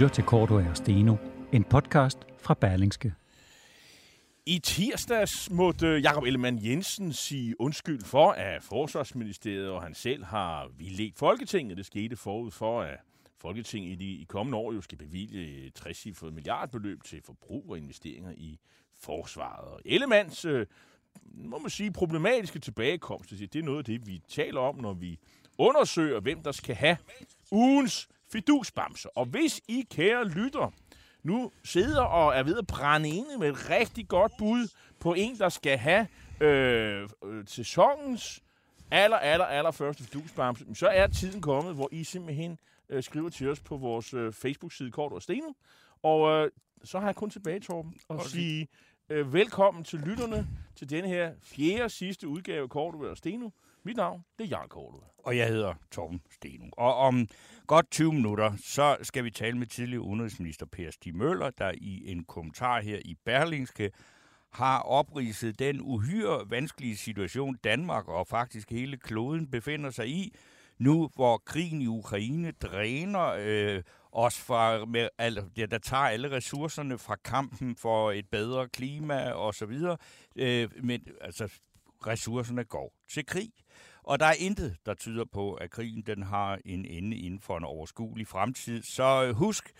Lytter til Korto og Steno, en podcast fra Berlingske. I tirsdags måtte Jakob Ellemann Jensen sige undskyld for, at Forsvarsministeriet og han selv har vildledt Folketinget. Det skete forud for, at Folketinget i de i kommende år jo skal bevilge 60 milliardbeløb til forbrug og investeringer i forsvaret. Ellemanns, øh, må man sige, problematiske tilbagekomst, det er noget af det, vi taler om, når vi undersøger, hvem der skal have ugens fidusbamser. Og hvis I, kære lytter, nu sidder og er ved at brænde inde med et rigtig godt bud på en, der skal have øh, øh, sæsonens aller, aller, aller første fidusbamse, så er tiden kommet, hvor I simpelthen øh, skriver til os på vores øh, Facebook-side Kort og Steno. Og øh, så har jeg kun tilbage, Torben, og sige øh, velkommen til lytterne til denne her fjerde sidste udgave Kort og Steno. Mit navn, det er Jan Kortova. og jeg hedder Torben Steno. Og om godt 20 minutter, så skal vi tale med tidligere udenrigsminister Per Stig Møller, der i en kommentar her i Berlingske har opridset den uhyre vanskelige situation, Danmark og faktisk hele kloden befinder sig i, nu hvor krigen i Ukraine dræner øh, os fra, med, al, ja, der tager alle ressourcerne fra kampen for et bedre klima og så videre. Øh, men altså, ressourcerne går til krig. Og der er intet, der tyder på, at krigen den har en ende inden for en overskuelig fremtid. Så øh, husk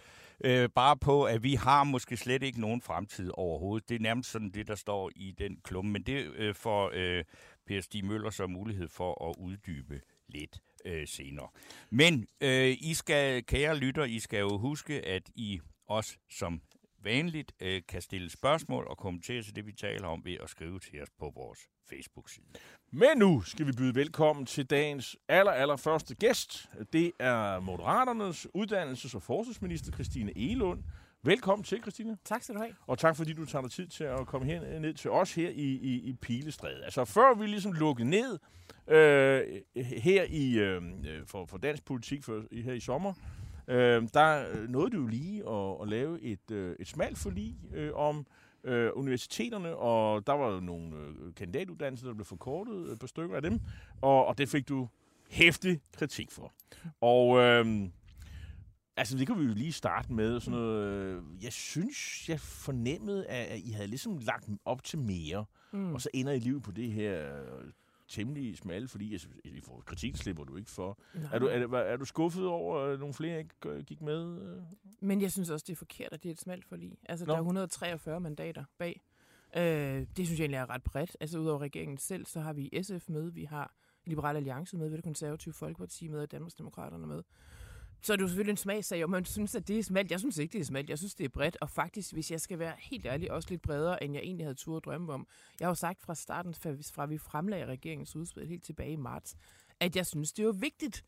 øh, bare på, at vi har måske slet ikke nogen fremtid overhovedet. Det er nærmest sådan det, der står i den klumme. Men det øh, får øh, Per Stig Møller så mulighed for at uddybe lidt øh, senere. Men øh, I skal, kære lytter, I skal jo huske, at I også som vanligt øh, kan stille spørgsmål og kommentere til det, vi taler om ved at skrive til os på vores Facebook-side. Men nu skal vi byde velkommen til dagens aller, aller første gæst. Det er Moderaternes uddannelses- og forsvarsminister Christine Elund. Velkommen til, Christine. Tak skal du have. Og tak fordi du tager dig tid til at komme her, ned til os her i, i, i Pilestræde. Altså før vi ligesom lukkede ned øh, her i øh, for, for dansk politik for, her i sommer, øh, der nåede du jo lige at, at lave et, øh, et smalt forlig øh, om øh, universiteterne, og der var nogle øh, kandidatuddannelser, der blev forkortet, et par stykker af dem, og, og det fik du hæftig kritik for. Og øh, altså, det kan vi jo lige starte med. Sådan noget, øh, jeg synes, jeg fornemmede, at, at I havde ligesom lagt op til mere, mm. og så ender I livet på det her øh, temmelig smalle, fordi jeg, I får kritik, slipper du ikke for. Er du, er, er du skuffet over, at nogle flere ikke øh, gik med? øh? Men jeg synes også, det er forkert, at det er et smalt forlig. Altså, Nå. der er 143 mandater bag. Øh, det synes jeg egentlig er ret bredt. Altså, udover regeringen selv, så har vi SF med, vi har Liberale Alliance med, vi har det konservative Folkeparti med, og Danmarksdemokraterne med. Så er det jo selvfølgelig en smagsag, om man synes, at det er smalt. Jeg synes ikke, det er smalt. Jeg synes, det er bredt. Og faktisk, hvis jeg skal være helt ærlig, også lidt bredere, end jeg egentlig havde tur at drømme om. Jeg har jo sagt fra starten, fra fra vi fremlagde regeringens udspil helt tilbage i marts, at jeg synes, det er jo vigtigt,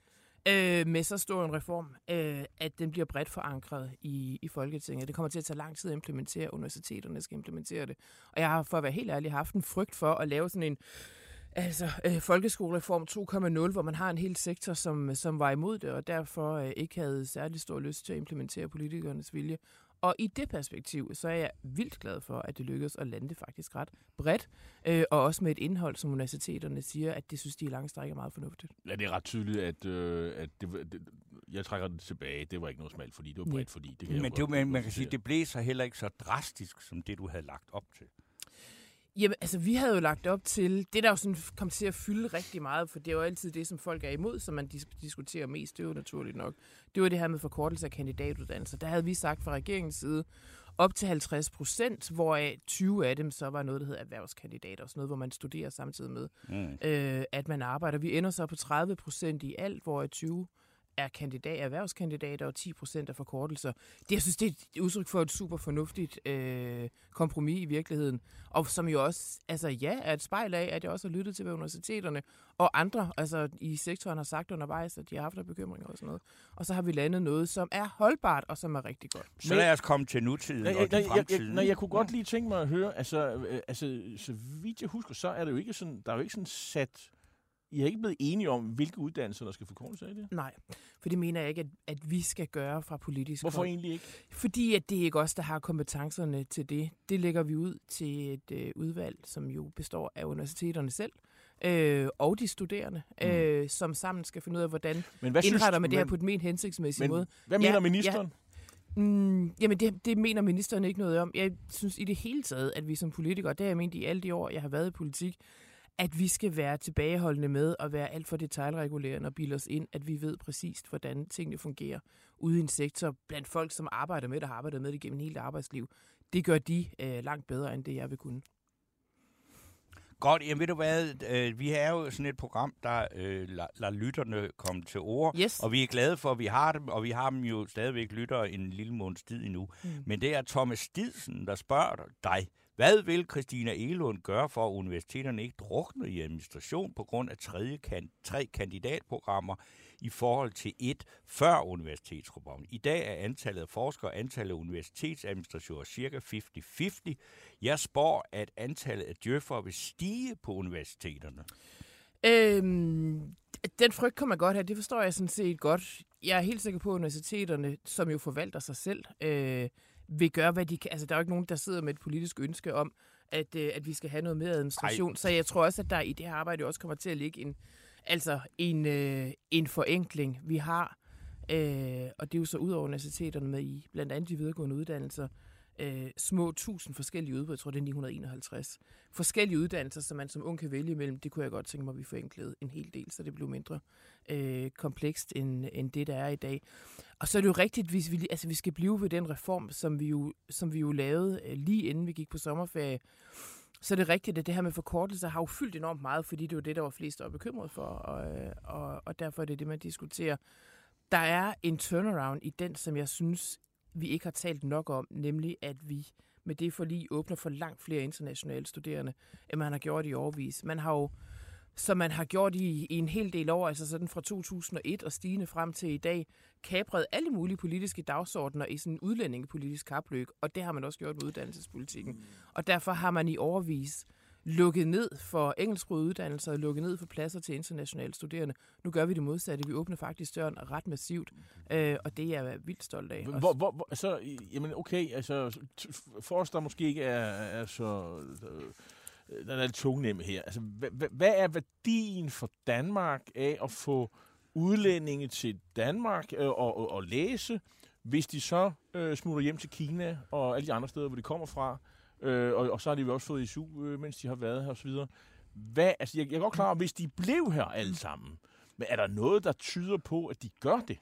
øh, med så stor en reform, øh, at den bliver bredt forankret i, i Folketinget. Det kommer til at tage lang tid at implementere, universiteterne skal implementere det. Og jeg har for at være helt ærlig haft en frygt for at lave sådan en altså, øh, folkeskolereform 2.0, hvor man har en hel sektor, som, som var imod det, og derfor øh, ikke havde særlig stor lyst til at implementere politikernes vilje. Og i det perspektiv, så er jeg vildt glad for, at det lykkedes at lande det faktisk ret bredt, øh, og også med et indhold, som universiteterne siger, at det synes de i lange stræk er meget fornuftigt. Ja, det er ret tydeligt, at, øh, at det, det, jeg trækker det tilbage. Det var ikke noget smalt, fordi det var bredt, fordi det kan jeg Men jo det, man, man kan sige, det blæser heller ikke så drastisk, som det, du havde lagt op til. Jamen, altså, vi havde jo lagt op til, det der jo sådan kom til at fylde rigtig meget, for det er jo altid det, som folk er imod, som man dis- diskuterer mest, det er jo naturligt nok. Det var det her med forkortelse af kandidatuddannelser. Der havde vi sagt fra regeringens side, op til 50 procent, hvoraf 20 af dem så var noget, der hedder erhvervskandidater, sådan noget, hvor man studerer samtidig med, Mm. øh, at man arbejder. Vi ender så på 30 procent i alt, hvor 20 er kandidat, erhvervskandidater, og 10 procent er forkortelser. Det, jeg synes, det er et udtryk for et super fornuftigt øh, kompromis i virkeligheden. Og som jo også, altså ja, er et spejl af, at jeg også har lyttet til, hvad universiteterne og andre altså, i sektoren har sagt undervejs, at de har haft af bekymringer og sådan noget. Og så har vi landet noget, som er holdbart og som er rigtig godt. Så lad os komme til nutiden Nej, og jeg, til jeg, jeg, jeg, fremtiden. nej, jeg kunne godt lige tænke mig at høre, altså, øh, altså, så vidt jeg husker, så er det jo ikke sådan, der er jo ikke sådan sat, I er ikke blevet enige om, hvilke uddannelser, der skal forkortes af det? Nej, for det mener jeg ikke, at, at vi skal gøre fra politisk Hvorfor hold. egentlig ikke? Fordi at det er ikke os, der har kompetencerne til det. Det lægger vi ud til et øh, udvalg, som jo består af universiteterne selv øh, og de studerende, Mm. øh, som sammen skal finde ud af, hvordan Men hvad indretter du- man det her på den mest hensigtsmæssige men, måde. Hvad Ja, mener ja. ministeren? Mm, jamen, det, det mener ministeren ikke noget om. Jeg synes i det hele taget, at vi som politikere, det har jeg ment i alle de år, jeg har været i politik, at vi skal være tilbageholdende med at være alt for detaljregulerende og bilde os ind, at vi ved præcist, hvordan tingene fungerer ude i en sektor blandt folk, som arbejder med det, har arbejdet med det gennem hele arbejdsliv. Det gør de øh, langt bedre, end det jeg vil kunne. Godt, jamen ved du hvad, øh, vi er jo sådan et program, der øh, lader lad lytterne komme til ord, Yes. og vi er glade for, at vi har dem, og vi har dem jo stadigvæk lyttere en lille måneds tid endnu. Mm. Men det er Thomas Stidsen, der spørger dig, hvad vil Christina Elund gøre for, at universiteterne ikke drukner i administration på grund af tredje kan, tre kandidatprogrammer i forhold til et før universitetsreformen? I dag er antallet af forskere og antallet af universitetsadministratorer cirka 50-50. Jeg spår, at antallet af djøffere vil stige på universiteterne. Øhm, den frygt kan man godt have, det forstår jeg sådan set godt. Jeg er helt sikker på, at universiteterne, som jo forvalter sig selv, øh, vil gøre, hvad de kan. Altså, der er jo ikke nogen, der sidder med et politisk ønske om, at, øh, at vi skal have noget mere administration. Ej. Så jeg tror også, at der i det her arbejde også kommer til at ligge en, altså en, øh, en forenkling. Vi har, øh, og det er jo så ud over universiteterne med i blandt andet de videregående uddannelser, øh, små tusind forskellige udbud, jeg tror det er 951, forskellige uddannelser, som man som ung kan vælge imellem, det kunne jeg godt tænke mig, at vi forenklede en hel del, så det blev mindre øh, komplekst end, end det, der er i dag. Og så er det jo rigtigt, hvis vi, altså, vi skal blive ved den reform, som vi jo, som vi jo lavede øh, lige inden vi gik på sommerferie, så er det rigtigt, at det her med forkortelser har jo fyldt enormt meget, fordi det var det, der var flest, der var bekymret for, og, øh, og, og derfor er det det, man diskuterer. Der er en turnaround i den, som jeg synes, vi ikke har talt nok om, nemlig at vi med det forlig åbner for langt flere internationale studerende, end man har gjort i årvis. Man har jo, som man har gjort i, i en hel del år, altså sådan fra 2001 og stigende frem til i dag, kapret alle mulige politiske dagsordner i sådan en udlændingepolitisk kapløb, og det har man også gjort med uddannelsespolitikken. Og derfor har man i årvis lukket ned for engelsksprogede uddannelser og lukket ned for pladser til internationale studerende. Nu gør vi det modsatte. Vi åbner faktisk døren ret massivt, øh, og det er jeg vildt stolt af. Hvor, hvor, hvor, altså, jamen okay, altså, t- for os, der måske ikke er, er så... Øh, der er lidt tungnem her. Altså, hvad, hvad, hvad er værdien for Danmark af at få udlændinge til Danmark øh, og, og, og læse, hvis de så øh, smutter hjem til Kina og alle de andre steder, hvor de kommer fra, øh, og, og så har de jo også fået SU, øh, mens de har været her osv. Hvad, altså, jeg, jeg er godt klar over, hvis de blev her alle sammen, men er der noget, der tyder på, at de gør det?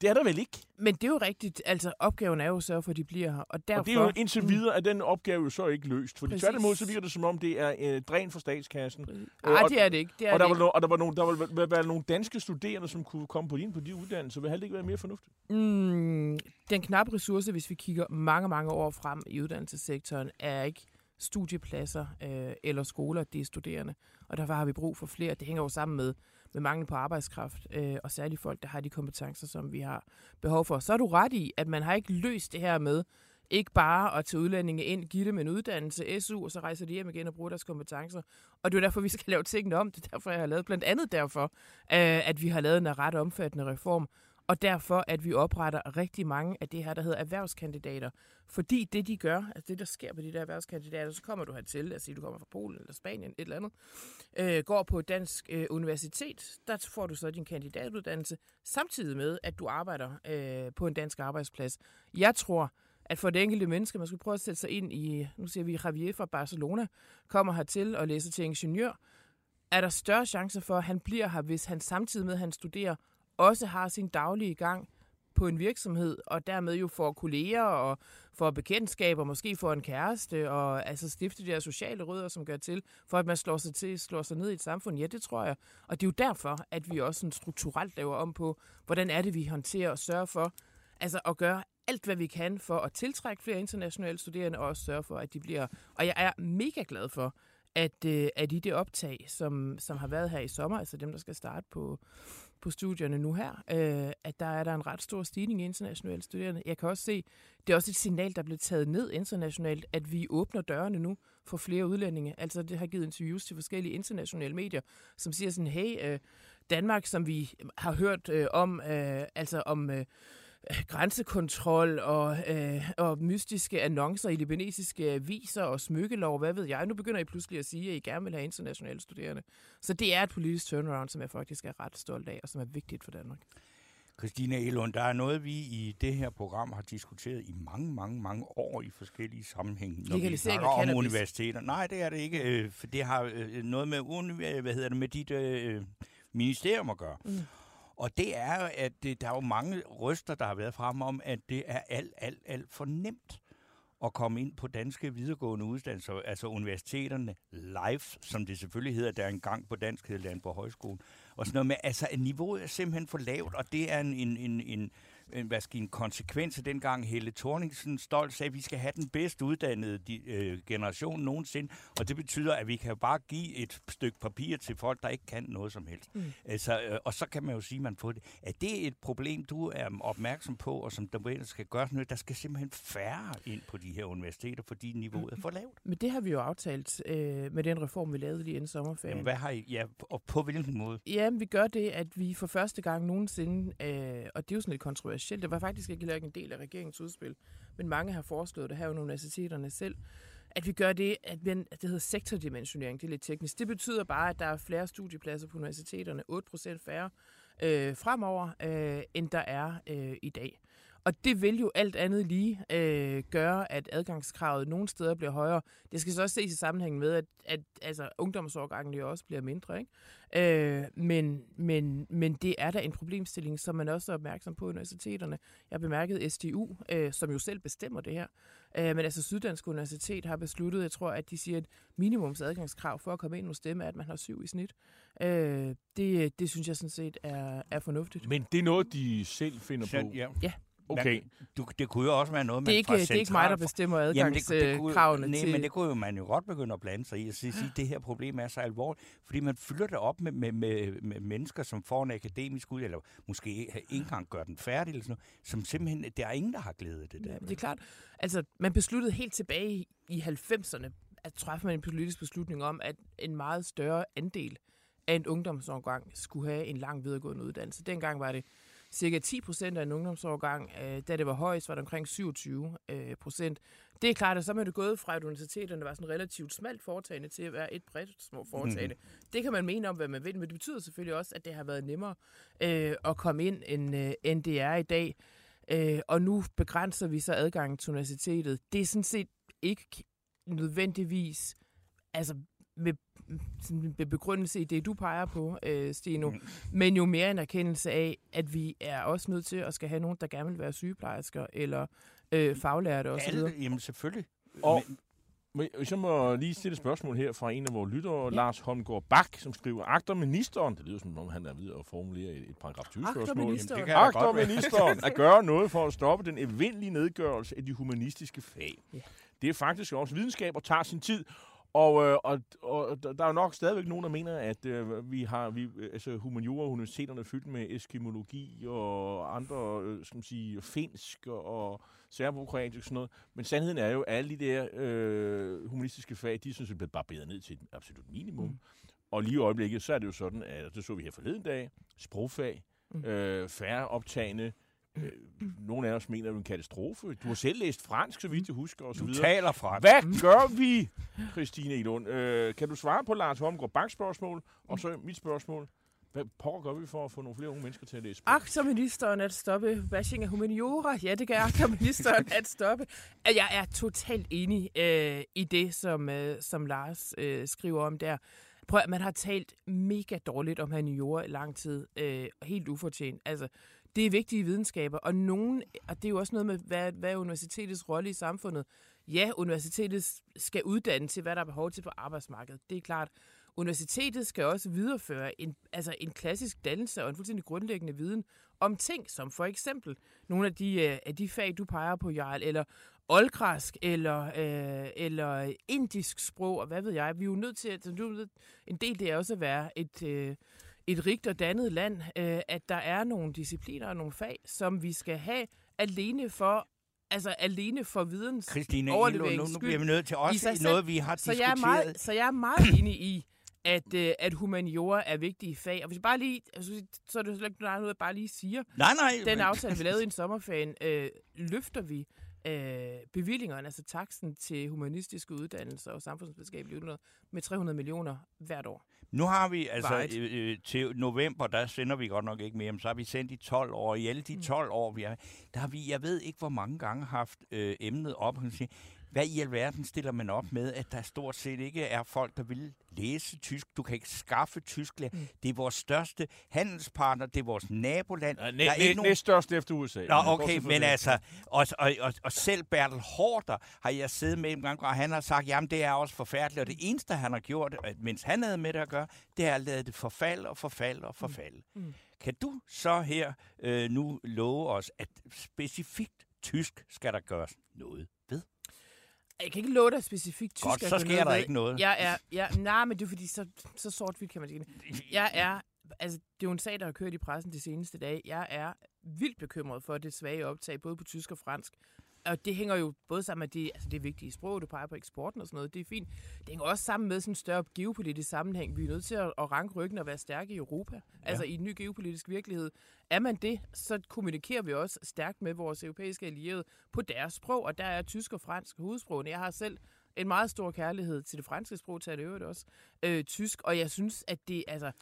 Det er der vel ikke? Men det er jo rigtigt. Altså, opgaven er jo så, for at de bliver her. Og, derfor, Og det er jo indtil videre, at den opgave jo så ikke løst. Præcis. tværtimod, så virker det som om, det er øh, dræn for statskassen. Nej, og- det er det ikke. Det er og der, det var ikke. og der var nogle, der var, være, være nogle danske studerende, som kunne komme på din på de uddannelser. Vil det ikke være mere fornuftigt? Mm, den knappe ressource, hvis vi kigger mange, mange år frem i uddannelsessektoren, er ikke studiepladser øh, eller skoler, det er studerende. Og derfor har vi brug for flere. Det hænger jo sammen med, med mangel på arbejdskraft, øh, og særligt folk, der har de kompetencer, som vi har behov for. Så er du ret i, at man har ikke løst det her med ikke bare at tage udlændinge ind, give dem en uddannelse, SU, og så rejser de hjem igen og bruger deres kompetencer. Og det er derfor, vi skal lave tingene om. Det er derfor, jeg har lavet, blandt andet derfor, øh, at vi har lavet en ret omfattende reform, og derfor, at vi opretter rigtig mange af det her, der hedder erhvervskandidater. Fordi det, de gør, altså det, der sker på de der erhvervskandidater, så kommer du hertil, lad os sige, du kommer fra Polen eller Spanien, et eller andet, øh, går på et dansk øh, universitet, der får du så din kandidatuddannelse, samtidig med, at du arbejder øh, på en dansk arbejdsplads. Jeg tror, at for det enkelte menneske, man skal prøve at sætte sig ind i, nu siger vi Javier fra Barcelona, kommer hertil og læser til ingeniør, er der større chance for, at han bliver her, hvis han samtidig med, at han studerer, også har sin daglige gang på en virksomhed, og dermed jo får kolleger og får bekendtskaber, måske får en kæreste, og altså stifte de her sociale rødder, som gør til, for at man slår sig til, slår sig ned i et samfund. Ja, det tror jeg. Og det er jo derfor, at vi også sådan strukturelt laver om på, hvordan er det, vi håndterer og sørger for, altså at gøre alt, hvad vi kan for at tiltrække flere internationale studerende, og også sørge for, at de bliver... Og jeg er mega glad for, at, øh, at i det optag, som, som har været her i sommer, altså dem, der skal starte på, på studierne nu her, øh, at der er der en ret stor stigning i internationale studerende. Jeg kan også se, det er også et signal, der blev taget ned internationalt, at vi åbner dørene nu for flere udlændinge. Altså det har givet interviews til forskellige internationale medier, som siger sådan, hey, øh, Danmark, som vi har hørt øh, om, øh, altså om... Øh, grænsekontrol og, øh, og mystiske annoncer i libanesiske aviser og smykkelov, hvad ved jeg. Nu begynder I pludselig at sige, at I gerne vil have internationale studerende. Så det er et politisk turnaround, som jeg faktisk er ret stolt af, og som er vigtigt for Danmark. Christina Elund, der er noget, vi i det her program har diskuteret i mange, mange, mange år i forskellige sammenhænge. Når vi snakker om cannabis. universiteter. Nej, det er det ikke. Øh, for det har øh, noget med, hvad hedder det, med dit øh, ministerium at gøre. Mm. Og det er jo, at det, der er jo mange røster, der har været frem om, at det er alt, alt, alt for nemt at komme ind på danske videregående uddannelser, altså universiteterne live, som det selvfølgelig hedder, der er en gang på dansk hedder på højskolen, og sådan noget med, altså niveauet er simpelthen for lavt, og det er en, en, en, en en, hvad skal en konsekvens af dengang Helle Thorningsen stolt sagde, at vi skal have den bedst uddannede de, øh, generation nogensinde, og det betyder, at vi kan bare give et stykke papir til folk, der ikke kan noget som helst. Mm. Altså, øh, og så kan man jo sige, at man får det. Er det et problem, du er opmærksom på, og som der skal gøres noget? Der skal simpelthen færre ind på de her universiteter, fordi niveauet er for lavt. Men det har vi jo aftalt øh, med den reform, vi lavede lige inden sommerferien. Jamen, hvad har I, ja, og på hvilken måde? Jamen, vi gør det, at vi for første gang nogensinde, øh, og det er jo sådan lidt kontroversielt, kontroversielt. Det var faktisk ikke en del af regeringens udspil, men mange har foreslået det her under universiteterne selv, at vi gør det, at, vi, at det hedder sektordimensionering, det er lidt teknisk. Det betyder bare, at der er flere studiepladser på universiteterne, 8% færre øh, fremover, øh, end der er øh, i dag. Og det vil jo alt andet lige øh, gøre, at adgangskravet nogle steder bliver højere. Det skal så også ses i sammenhæng med, at, at altså, ungdomsårgangen jo også bliver mindre. Ikke? Øh, men, men, men det er da en problemstilling, som man også er opmærksom på i universiteterne. Jeg har bemærket SDU, øh, som jo selv bestemmer det her. Øh, men altså Syddansk Universitet har besluttet, jeg tror, at de siger, at minimums adgangskrav for at komme ind hos dem er, at man har syv i snit. Øh, det, det synes jeg sådan set er, er fornuftigt. Men det er noget, de selv finder på? Ja. ja. Okay. Man, du, det kunne jo også være noget, man det er ikke, fra Det er ikke mig, der bestemmer adgangskravene nej, til... men det kunne jo man jo godt begynde at blande sig i og sige, at det her problem er så alvorligt, fordi man fylder det op med, med, med, med mennesker, som får en akademisk ud, eller måske ikke engang gør den færdig, eller sådan noget, som simpelthen, der er ingen, der har glædet det der. Ja, det er klart. Altså, man besluttede helt tilbage i 90'erne, at træffe man en politisk beslutning om, at en meget større andel af en ungdomsårgang skulle have en lang videregående uddannelse. Dengang var det cirka 10 procent af en ungdomsårgang. Øh, da det var højst, var det omkring 27 øh, procent. Det er klart, at så er det gået fra, at universiteterne var sådan relativt smalt foretagende til at være et bredt små foretagende. Mm. Det kan man mene om, hvad man vil, men det betyder selvfølgelig også, at det har været nemmere øh, at komme ind, end, øh, end det er i dag. Øh, og nu begrænser vi så adgangen til universitetet. Det er sådan set ikke nødvendigvis altså med, sådan med begrundelse i det, du peger på, øh, Steno, mm. men jo mere en erkendelse af, at vi er også nødt til at skal have nogen, der gerne vil være sygeplejersker eller øh, faglærte osv. Alle, jamen selvfølgelig. Og, men, jeg må lige stille et spørgsmål her fra en af vores lyttere, ja. Lars Holmgaard Bak, som skriver, agter ministeren, det lyder som om han er ved at formulere et, et paragraf 20 spørgsmål, ministeren, Jamen, agter ministeren at gøre noget for at stoppe den evindelige nedgørelse af de humanistiske fag. Ja. Det er faktisk også videnskab og tager sin tid, og, øh, og, og der er jo nok stadigvæk nogen, der mener, at øh, vi har vi, altså humaniora universiteterne fyldt med eskimologi og andre, øh, skal man sige, finsk og serbokroatisk og sådan noget. Men sandheden er jo, at alle de der øh, humanistiske fag, de synes, blevet barberet ned til et absolut minimum. Mm. Og lige i øjeblikket, så er det jo sådan, at det så vi her forleden dag, sprogfag, mm. øh, færre optagende, øh, nogle af os mener, det er en katastrofe. Du har selv læst fransk, så vidt jeg husker, og så du videre. taler fransk. Hvad gør vi, Christine Elund? Øh, kan du svare på Lars Holmgaard Banks spørgsmål, og så mit spørgsmål? Hvad pokker gør vi for at få nogle flere unge mennesker til at læse? Akter ministeren at stoppe bashing af humaniora? Ja, det kan akter ministeren at stoppe. Jeg er totalt enig øh, i det, som, øh, som Lars øh, skriver om der. Prøv at man har talt mega dårligt om humaniora i lang tid. Øh, helt ufortjent. Altså, det er vigtige videnskaber, og nogen, og det er jo også noget med, hvad, hvad er universitetets rolle i samfundet. Ja, universitetet skal uddanne til, hvad der er behov til på arbejdsmarkedet. Det er klart. Universitetet skal også videreføre en, altså en klassisk dannelse og en fuldstændig grundlæggende viden om ting, som for eksempel nogle af de, øh, af de fag, du peger på, Jarl, eller oldgræsk, eller, øh, eller indisk sprog, og hvad ved jeg. Vi er jo nødt til, altså, at en del det er også at være et, øh, et rigt og dannet land, øh, at der er nogle discipliner og nogle fag, som vi skal have alene for altså alene for videns Christine, overlevering nu, nu bliver vi nødt til også i i noget, vi har så diskuteret. jeg er meget, så jeg er meget enig i, at, øh, at humaniora er vigtige fag. Og hvis jeg bare lige, altså, så er det slet ikke noget, jeg bare lige siger. Nej, nej. Den men- aftale, vi lavede i en sommerferien, øh, løfter vi øh, bevillingerne, altså taksen til humanistiske uddannelser og samfundsvidenskabelige uddannelser, med 300 millioner hvert år. Nu har vi, altså øh, øh, til november, der sender vi godt nok ikke mere, men så har vi sendt i 12 år. I alle Mm. de 12 år, vi har, der har vi, jeg ved ikke, hvor mange gange haft øh, emnet op. og sige, Hvad i alverden stiller man op med, at der stort set ikke er folk, der vil læse tysk? Du kan ikke skaffe tyskland. Mm. Det er vores største handelspartner, det er vores naboland. Ja, Der næ, er ikke næ, nogen- Næststørst efter USA. Nå, okay, men det. altså, og, og, og, og selv Bertel Hårder har jeg siddet med en gang, og han har sagt, jamen det er også forfærdeligt, og det eneste, han har gjort, mens han havde med det at gøre, det er at lade det forfalde og forfalde og forfalde. Mm. Mm. Kan du så her øh, nu love os, at specifikt tysk skal der gøres noget? Jeg kan ikke love dig specifikt tysk. Godt, jeg så sker der ved. ikke noget. Jeg er, ja, nej, men det er fordi, så, så sort-hvidt kan man sige det. Jeg er, altså, det er jo en sag, der har kørt i pressen de seneste dage. Jeg er vildt bekymret for det svage optag, både på tysk og fransk. Og det hænger jo både sammen med, det, altså det vigtige sprog, du peger på eksporten og sådan noget, det er fint. Det hænger også sammen med sådan en større geopolitisk sammenhæng. Vi er nødt til at, at ranke ryggen og være stærke i Europa, ja. altså i en ny geopolitisk virkelighed. Er man det, så kommunikerer vi også stærkt med vores europæiske allierede på deres sprog, og der er tysk og fransk hovedsprogene. Jeg har selv en meget stor kærlighed til det franske sprog, til det øvrigt også øh, tysk, og jeg synes, at det, altså,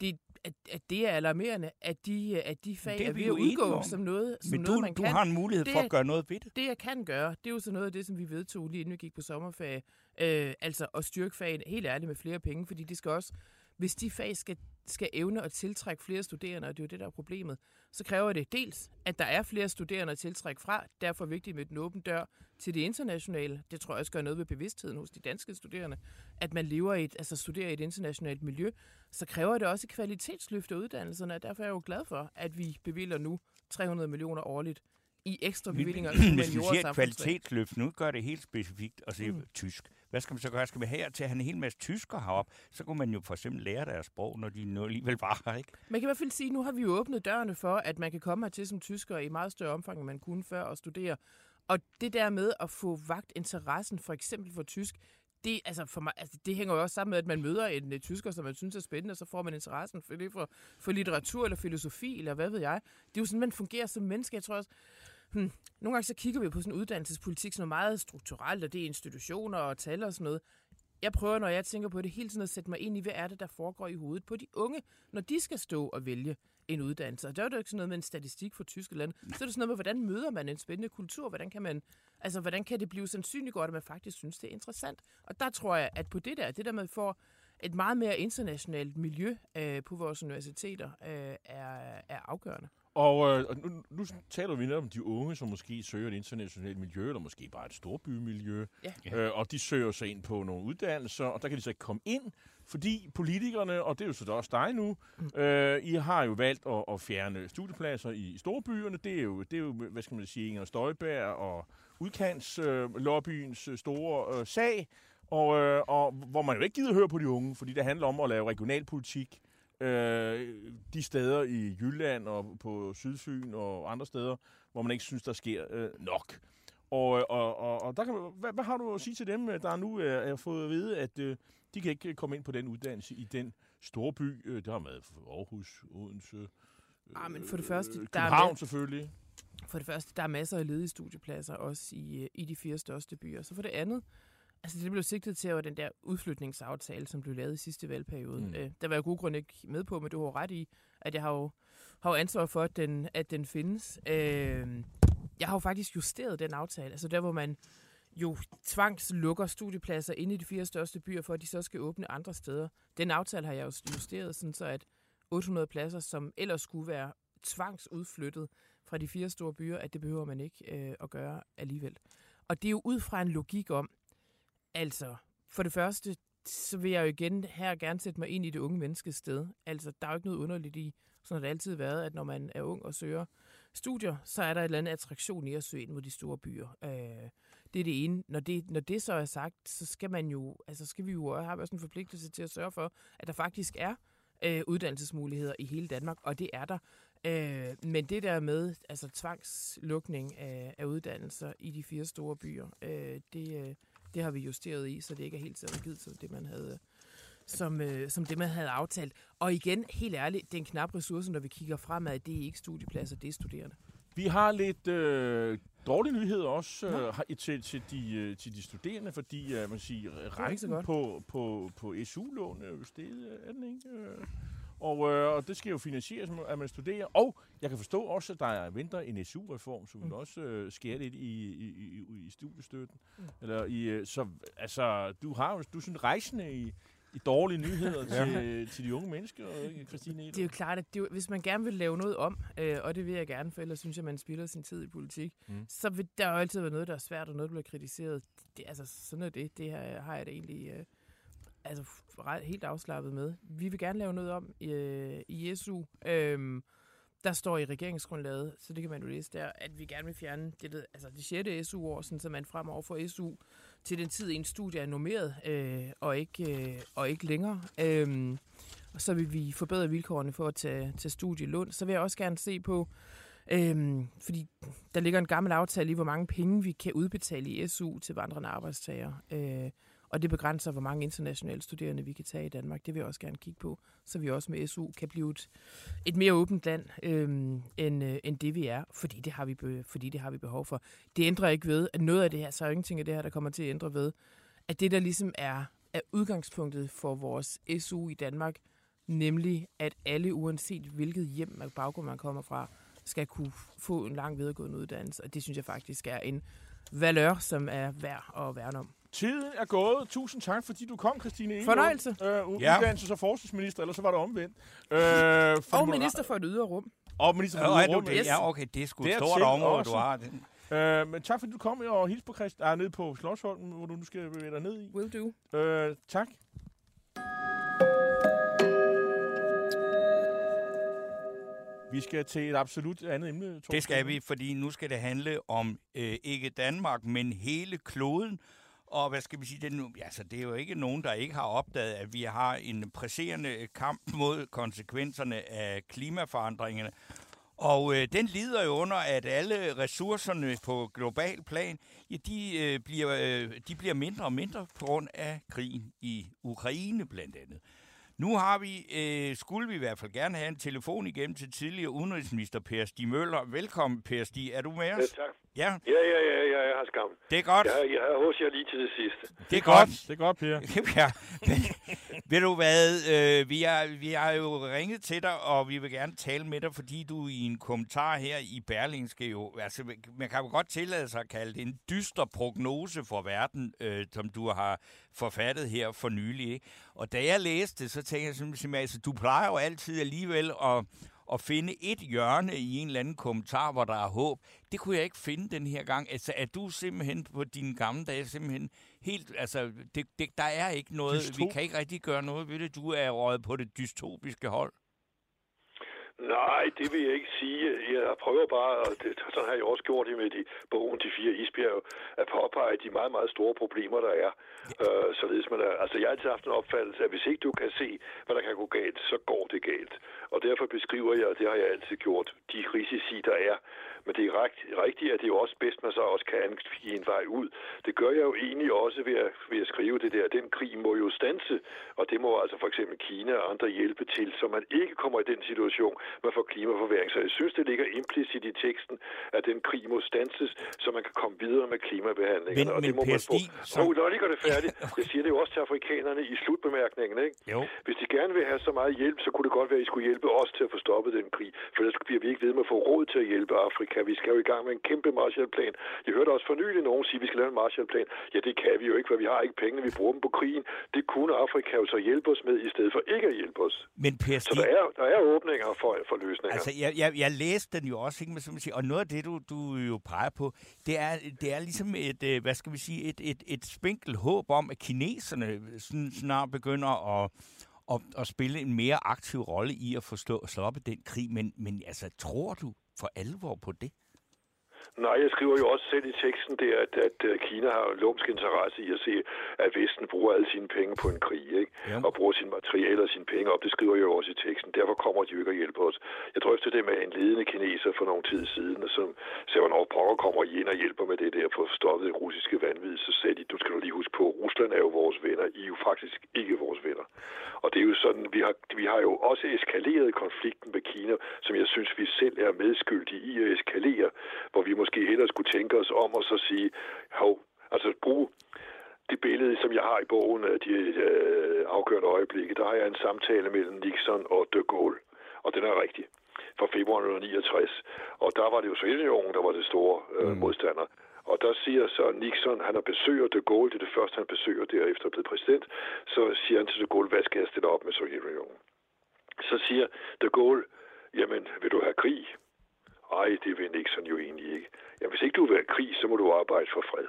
det, at, at det er alarmerende, at de, at de fag det er er ved at udgå om. som noget, som Men noget du, man du kan. har en mulighed for Det- at gøre noget ved det. Det, jeg kan gøre, det er jo så noget af det, som vi vedtog lige inden vi gik på sommerferie. Øh, altså at styrke fagene, helt ærligt, med flere penge, fordi det skal også, hvis de fag skal, skal evne at tiltrække flere studerende, og det er jo det, der er problemet, så kræver det dels, at der er flere studerende at tiltrække fra. Derfor er vigtigt med den åben dør til det internationale. Det tror jeg også gør noget ved bevidstheden hos de danske studerende, at man lever i et, altså studerer i et internationalt miljø. Så kræver det også et kvalitetsløft af uddannelserne, og derfor er jeg jo glad for, at vi bevilger nu 300 millioner årligt i ekstra bevillinger Hvis vi siger kvalitetsløft, nu gør det helt specifikt og sige mm. tysk. Hvad skal man så gøre? Skal vi her til at have en hel masse tysker herop? Så kunne man jo for eksempel lære deres sprog, når de nu alligevel var her, ikke? Man kan i hvert fald sige, at nu har vi jo åbnet dørene for, at man kan komme hertil som tysker i meget større omfang, end man kunne før og studere. Og det der med at få vagt interessen for eksempel for tysk, det, altså for mig, altså det hænger jo også sammen med, at man møder en uh, tysker, som man synes er spændende, og så får man interessen for det for, for litteratur eller filosofi, eller hvad ved jeg. Det er jo sådan, man fungerer som menneske. Jeg tror også, hmm, nogle gange så kigger vi på sådan en uddannelsespolitik, som er meget strukturelt, og det er institutioner og tal og sådan noget. Jeg prøver, når jeg tænker på det, hele tiden at sætte mig ind i, hvad er det, der foregår i hovedet på de unge, når de skal stå og vælge en uddannelse. Og der er det jo ikke sådan noget med en statistik for tyske lande. Så er det sådan noget med, hvordan møder man en spændende kultur? Hvordan kan, man, altså, hvordan kan det blive sandsynliggjort, at man faktisk synes, det er interessant? Og der tror jeg, at på det der, det der med at få et meget mere internationalt miljø øh, på vores universiteter, øh, er, er afgørende. Og, øh, og nu, nu taler vi netop om de unge, som måske søger et internationalt miljø, eller måske bare et storbymiljø. Ja. Øh, og de søger sig ind på nogle uddannelser, og der kan de så ikke komme ind, fordi politikerne, og det er jo så også dig nu, øh, I har jo valgt at, at fjerne studiepladser i storbyerne. Det er jo, det er jo hvad skal man sige, Inger Støjberg og udkantslobbyens øh, lobbyens, øh, store øh, sag, og, øh, og hvor man jo ikke gider høre på de unge, fordi det handler om at lave regionalpolitik øh, de steder i Jylland og på Sydfyn og andre steder, hvor man ikke synes, der sker øh, nok. Og, øh, og, og, og der kan, hvad, hvad har du at sige til dem, øh, der nu er, er fået at vide, at øh, de kan ikke komme ind på den uddannelse i den store by? Øh, der har været Aarhus, Odense, øh, Ah, men for det første, der er København med- selvfølgelig. For det første, der er masser af ledige studiepladser, også i, øh, i de fire største byer. Så for det andet, altså det blev sigtet til, at den der udflytningsaftale, som blev lavet i sidste valgperiode, Mm. øh, der var jeg af gode grunde ikke med på, men du har ret i, at jeg har jo, har jo ansvar for, at den, at den findes. Øh, jeg har jo faktisk justeret den aftale, altså der, hvor man jo tvangslukker studiepladser inde i de fire største byer, for at de så skal åbne andre steder. Den aftale har jeg jo justeret, sådan så at 800 pladser, som ellers skulle være tvangsudflyttet fra de fire store byer, at det behøver man ikke øh, at gøre alligevel. Og det er jo ud fra en logik om, altså, for det første, så vil jeg jo igen her gerne sætte mig ind i det unge menneskes sted. Altså, der er jo ikke noget underligt i, sådan har det altid været, at når man er ung og søger studier, så er der et eller andet attraktion i at søge ind mod de store byer. Øh, det er det ene. Når det, når det så er sagt, så skal man jo, altså skal vi jo have også en forpligtelse til at sørge for, at der faktisk er øh, uddannelsesmuligheder i hele Danmark, og det er der. Øh, men det der med altså tvangslukning af, af uddannelser i de fire store byer, øh, det, øh, det har vi justeret i, så det ikke er helt så rigidt som det, man havde som, øh, som det, man havde aftalt. Og igen, helt ærligt, det er en knap ressource, når vi kigger fremad. Det er ikke studiepladser, det er studerende. Vi har lidt øh, dårlige nyheder også øh, til, til, de, øh, til de studerende, fordi øh, man siger, renten på, på, på SU-lån er jo steget, er den ikke? Øh, og, øh, og det skal jo finansieres, at man studerer. Og jeg kan forstå også, at der er venter en SU-reform, som mm. også øh, sker lidt i, i, i, i studiestøtten. Mm. Eller i, øh, så altså, du har jo du sådan rejsende i, i dårlige nyheder til, til de unge mennesker, Christine Det er jo klart, at det, hvis man gerne vil lave noget om, øh, og det vil jeg gerne, for ellers synes jeg, man spilder sin tid i politik, mm. så vil der jo altid være noget, der er svært, og noget, der bliver kritiseret. Det, altså, sådan er det. Det her har jeg da egentlig øh, altså, helt afslappet med. Vi vil gerne lave noget om øh, i SU. Øh, der står i regeringsgrundlaget, så det kan man jo læse der, at vi gerne vil fjerne det, altså det 6. SU-år, sådan, så man fremover får SU til den tid, en studie er normeret, øh, og, ikke, øh, og ikke længere. Øhm, og så vil vi forbedre vilkårene for at tage, tage studielån. Så vil jeg også gerne se på, øhm, fordi der ligger en gammel aftale i, hvor mange penge vi kan udbetale i SU til vandrende arbejdstager. Øh, og det begrænser, hvor mange internationale studerende vi kan tage i Danmark. Det vil jeg også gerne kigge på, så vi også med SU kan blive et, et mere åbent land, øhm, end, øh, end det vi er, fordi det, har vi be, fordi det har vi behov for. Det ændrer ikke ved, at noget af det her, så er ingenting af det her, der kommer til at ændre ved, at det, der ligesom er, er udgangspunktet for vores SU i Danmark, nemlig at alle, uanset hvilket hjem og baggrund man kommer fra, skal kunne få en lang videregående uddannelse. Og det synes jeg faktisk er en valør, som er værd at værne om. Tiden er gået. Tusind tak, fordi du kom, Christine Inge. Fornøjelse. Øh, uddannelses- og forskningsminister, eller så var det omvendt. Øh, for og minister for et ydre rum. Og minister for et ydre rum. Det, ja, okay, det er sgu et stort område, du har. Den. Øh, men tak, fordi du kom og hilste på Christ, ah, ned på Slottsholmen, hvor du nu skal bevæge dig ned i. Will do. Øh, tak. Vi skal til et absolut andet emne. Det skal vi, fordi nu skal det handle om øh, ikke Danmark, men hele kloden. Og hvad skal vi sige, det er, altså, det er jo ikke nogen, der ikke har opdaget, at vi har en presserende kamp mod konsekvenserne af klimaforandringerne. Og øh, den lider jo under, at alle ressourcerne på global plan, ja, de, øh, bliver, øh, de bliver mindre og mindre på grund af krigen i Ukraine blandt andet. Nu har vi, øh, skulle vi i hvert fald gerne have en telefon igennem til tidligere udenrigsminister Per Stig Møller. Velkommen, Per Stig. Er du med os? Ja, tak. Ja, ja, ja, ja, ja jeg har skam. Det er godt. Jeg, jeg har hos jer lige til det sidste. Det er godt. Det er godt, Per. ja. Men, ved du hvad, øh, vi, har, vi har jo ringet til dig, og vi vil gerne tale med dig, fordi du i en kommentar her i Berlingske jo, altså man kan jo godt tillade sig at kalde det en dyster prognose for verden, øh, som du har forfattet her for nylig. Ikke? Og da jeg læste så tænkte jeg simpelthen, altså du plejer jo altid alligevel at at finde et hjørne i en eller anden kommentar, hvor der er håb. Det kunne jeg ikke finde den her gang. Altså, er du simpelthen på dine gamle dage simpelthen helt... Altså, det, det, der er ikke noget... Dystop. Vi kan ikke rigtig gøre noget ved det. Du er røget på det dystopiske hold. Nej, det vil jeg ikke sige. Jeg prøver bare, og det, sådan har jeg også gjort det med de bogen De Fire Isbjerg, at påpege de meget, meget store problemer, der er. Øh, således man er. Altså, jeg har altid haft en opfattelse, at hvis ikke du kan se, hvad der kan gå galt, så går det galt. Og derfor beskriver jeg, og det har jeg altid gjort, de risici, der er. Men det er rigtigt, at det er jo også bedst, man så også kan angive en vej ud. Det gør jeg jo egentlig også ved at, ved at skrive det der. Den krig må jo stanse, og det må altså for eksempel Kina og andre hjælpe til, så man ikke kommer i den situation, man får klimaforværing. Så jeg synes, det ligger implicit i teksten, at den krig må stanses, så man kan komme videre med klimabehandlingen. Men, og det må man få. Så... Oh, når lige gør det færdigt. Jeg siger det jo også til afrikanerne i slutbemærkningen. Ikke? Jo. Hvis de gerne vil have så meget hjælp, så kunne det godt være, at I skulle hjælpe os til at få stoppet den krig. For ellers bliver vi ikke ved med at få råd til at hjælpe Afrika. Vi skal jo i gang med en kæmpe Marshallplan. Jeg hørte også for nylig nogen sige, at vi skal lave en Marshallplan. Ja, det kan vi jo ikke, for vi har ikke penge. Vi bruger dem på krigen. Det kunne Afrika jo så hjælpe os med, i stedet for ikke at hjælpe os. Men per Så der er, der er åbninger for for løsninger. Altså, jeg, jeg, jeg læste den jo også, ikke, men, som siger, og noget af det, du, du jo peger på, det er, det er ligesom et, øh, hvad skal vi sige, et, et, et spinkel håb om, at kineserne sådan snart begynder at, at, at spille en mere aktiv rolle i at forstå stoppe den krig. Men, men altså, tror du for alvor på det? Nej, jeg skriver jo også selv i teksten der, at, at øh, Kina har en lumsk interesse i at se, at Vesten bruger alle sine penge på en krig, ikke? Ja. og bruger sine materialer og sine penge op. Det skriver jeg jo også i teksten. Derfor kommer de jo ikke at hjælpe os. Jeg drøftede det med en ledende kineser for nogle tid siden, som sagde, hvornår pokker kommer I ind og hjælper med det der for at stoppe det russiske vanvid. Så sagde de, du skal du lige huske på, Rusland er jo vores venner. I er jo faktisk ikke vores venner. Og det er jo sådan, vi har, vi har jo også eskaleret konflikten med Kina, som jeg synes, vi selv er medskyldige i at eskalere, hvor vi måske hellere skulle tænke os om og så sige, hov, altså bruge det billede, som jeg har i bogen af de øh, afgørende øjeblikke, der har jeg en samtale mellem Nixon og de Gaulle, og den er rigtig fra februar 1969. Og der var det jo Sovjetunionen, der var det store øh, mm. modstander. Og der siger så Nixon, han har besøger de Gaulle, det er det første, han besøger derefter at blive præsident, så siger han til de Gaulle, hvad skal jeg stille op med Sovjetunionen? Så siger de Gaulle, jamen, vil du have krig? Ej, det vil Nixon jo egentlig ikke. Ja, hvis ikke du vil have krig, så må du arbejde for fred.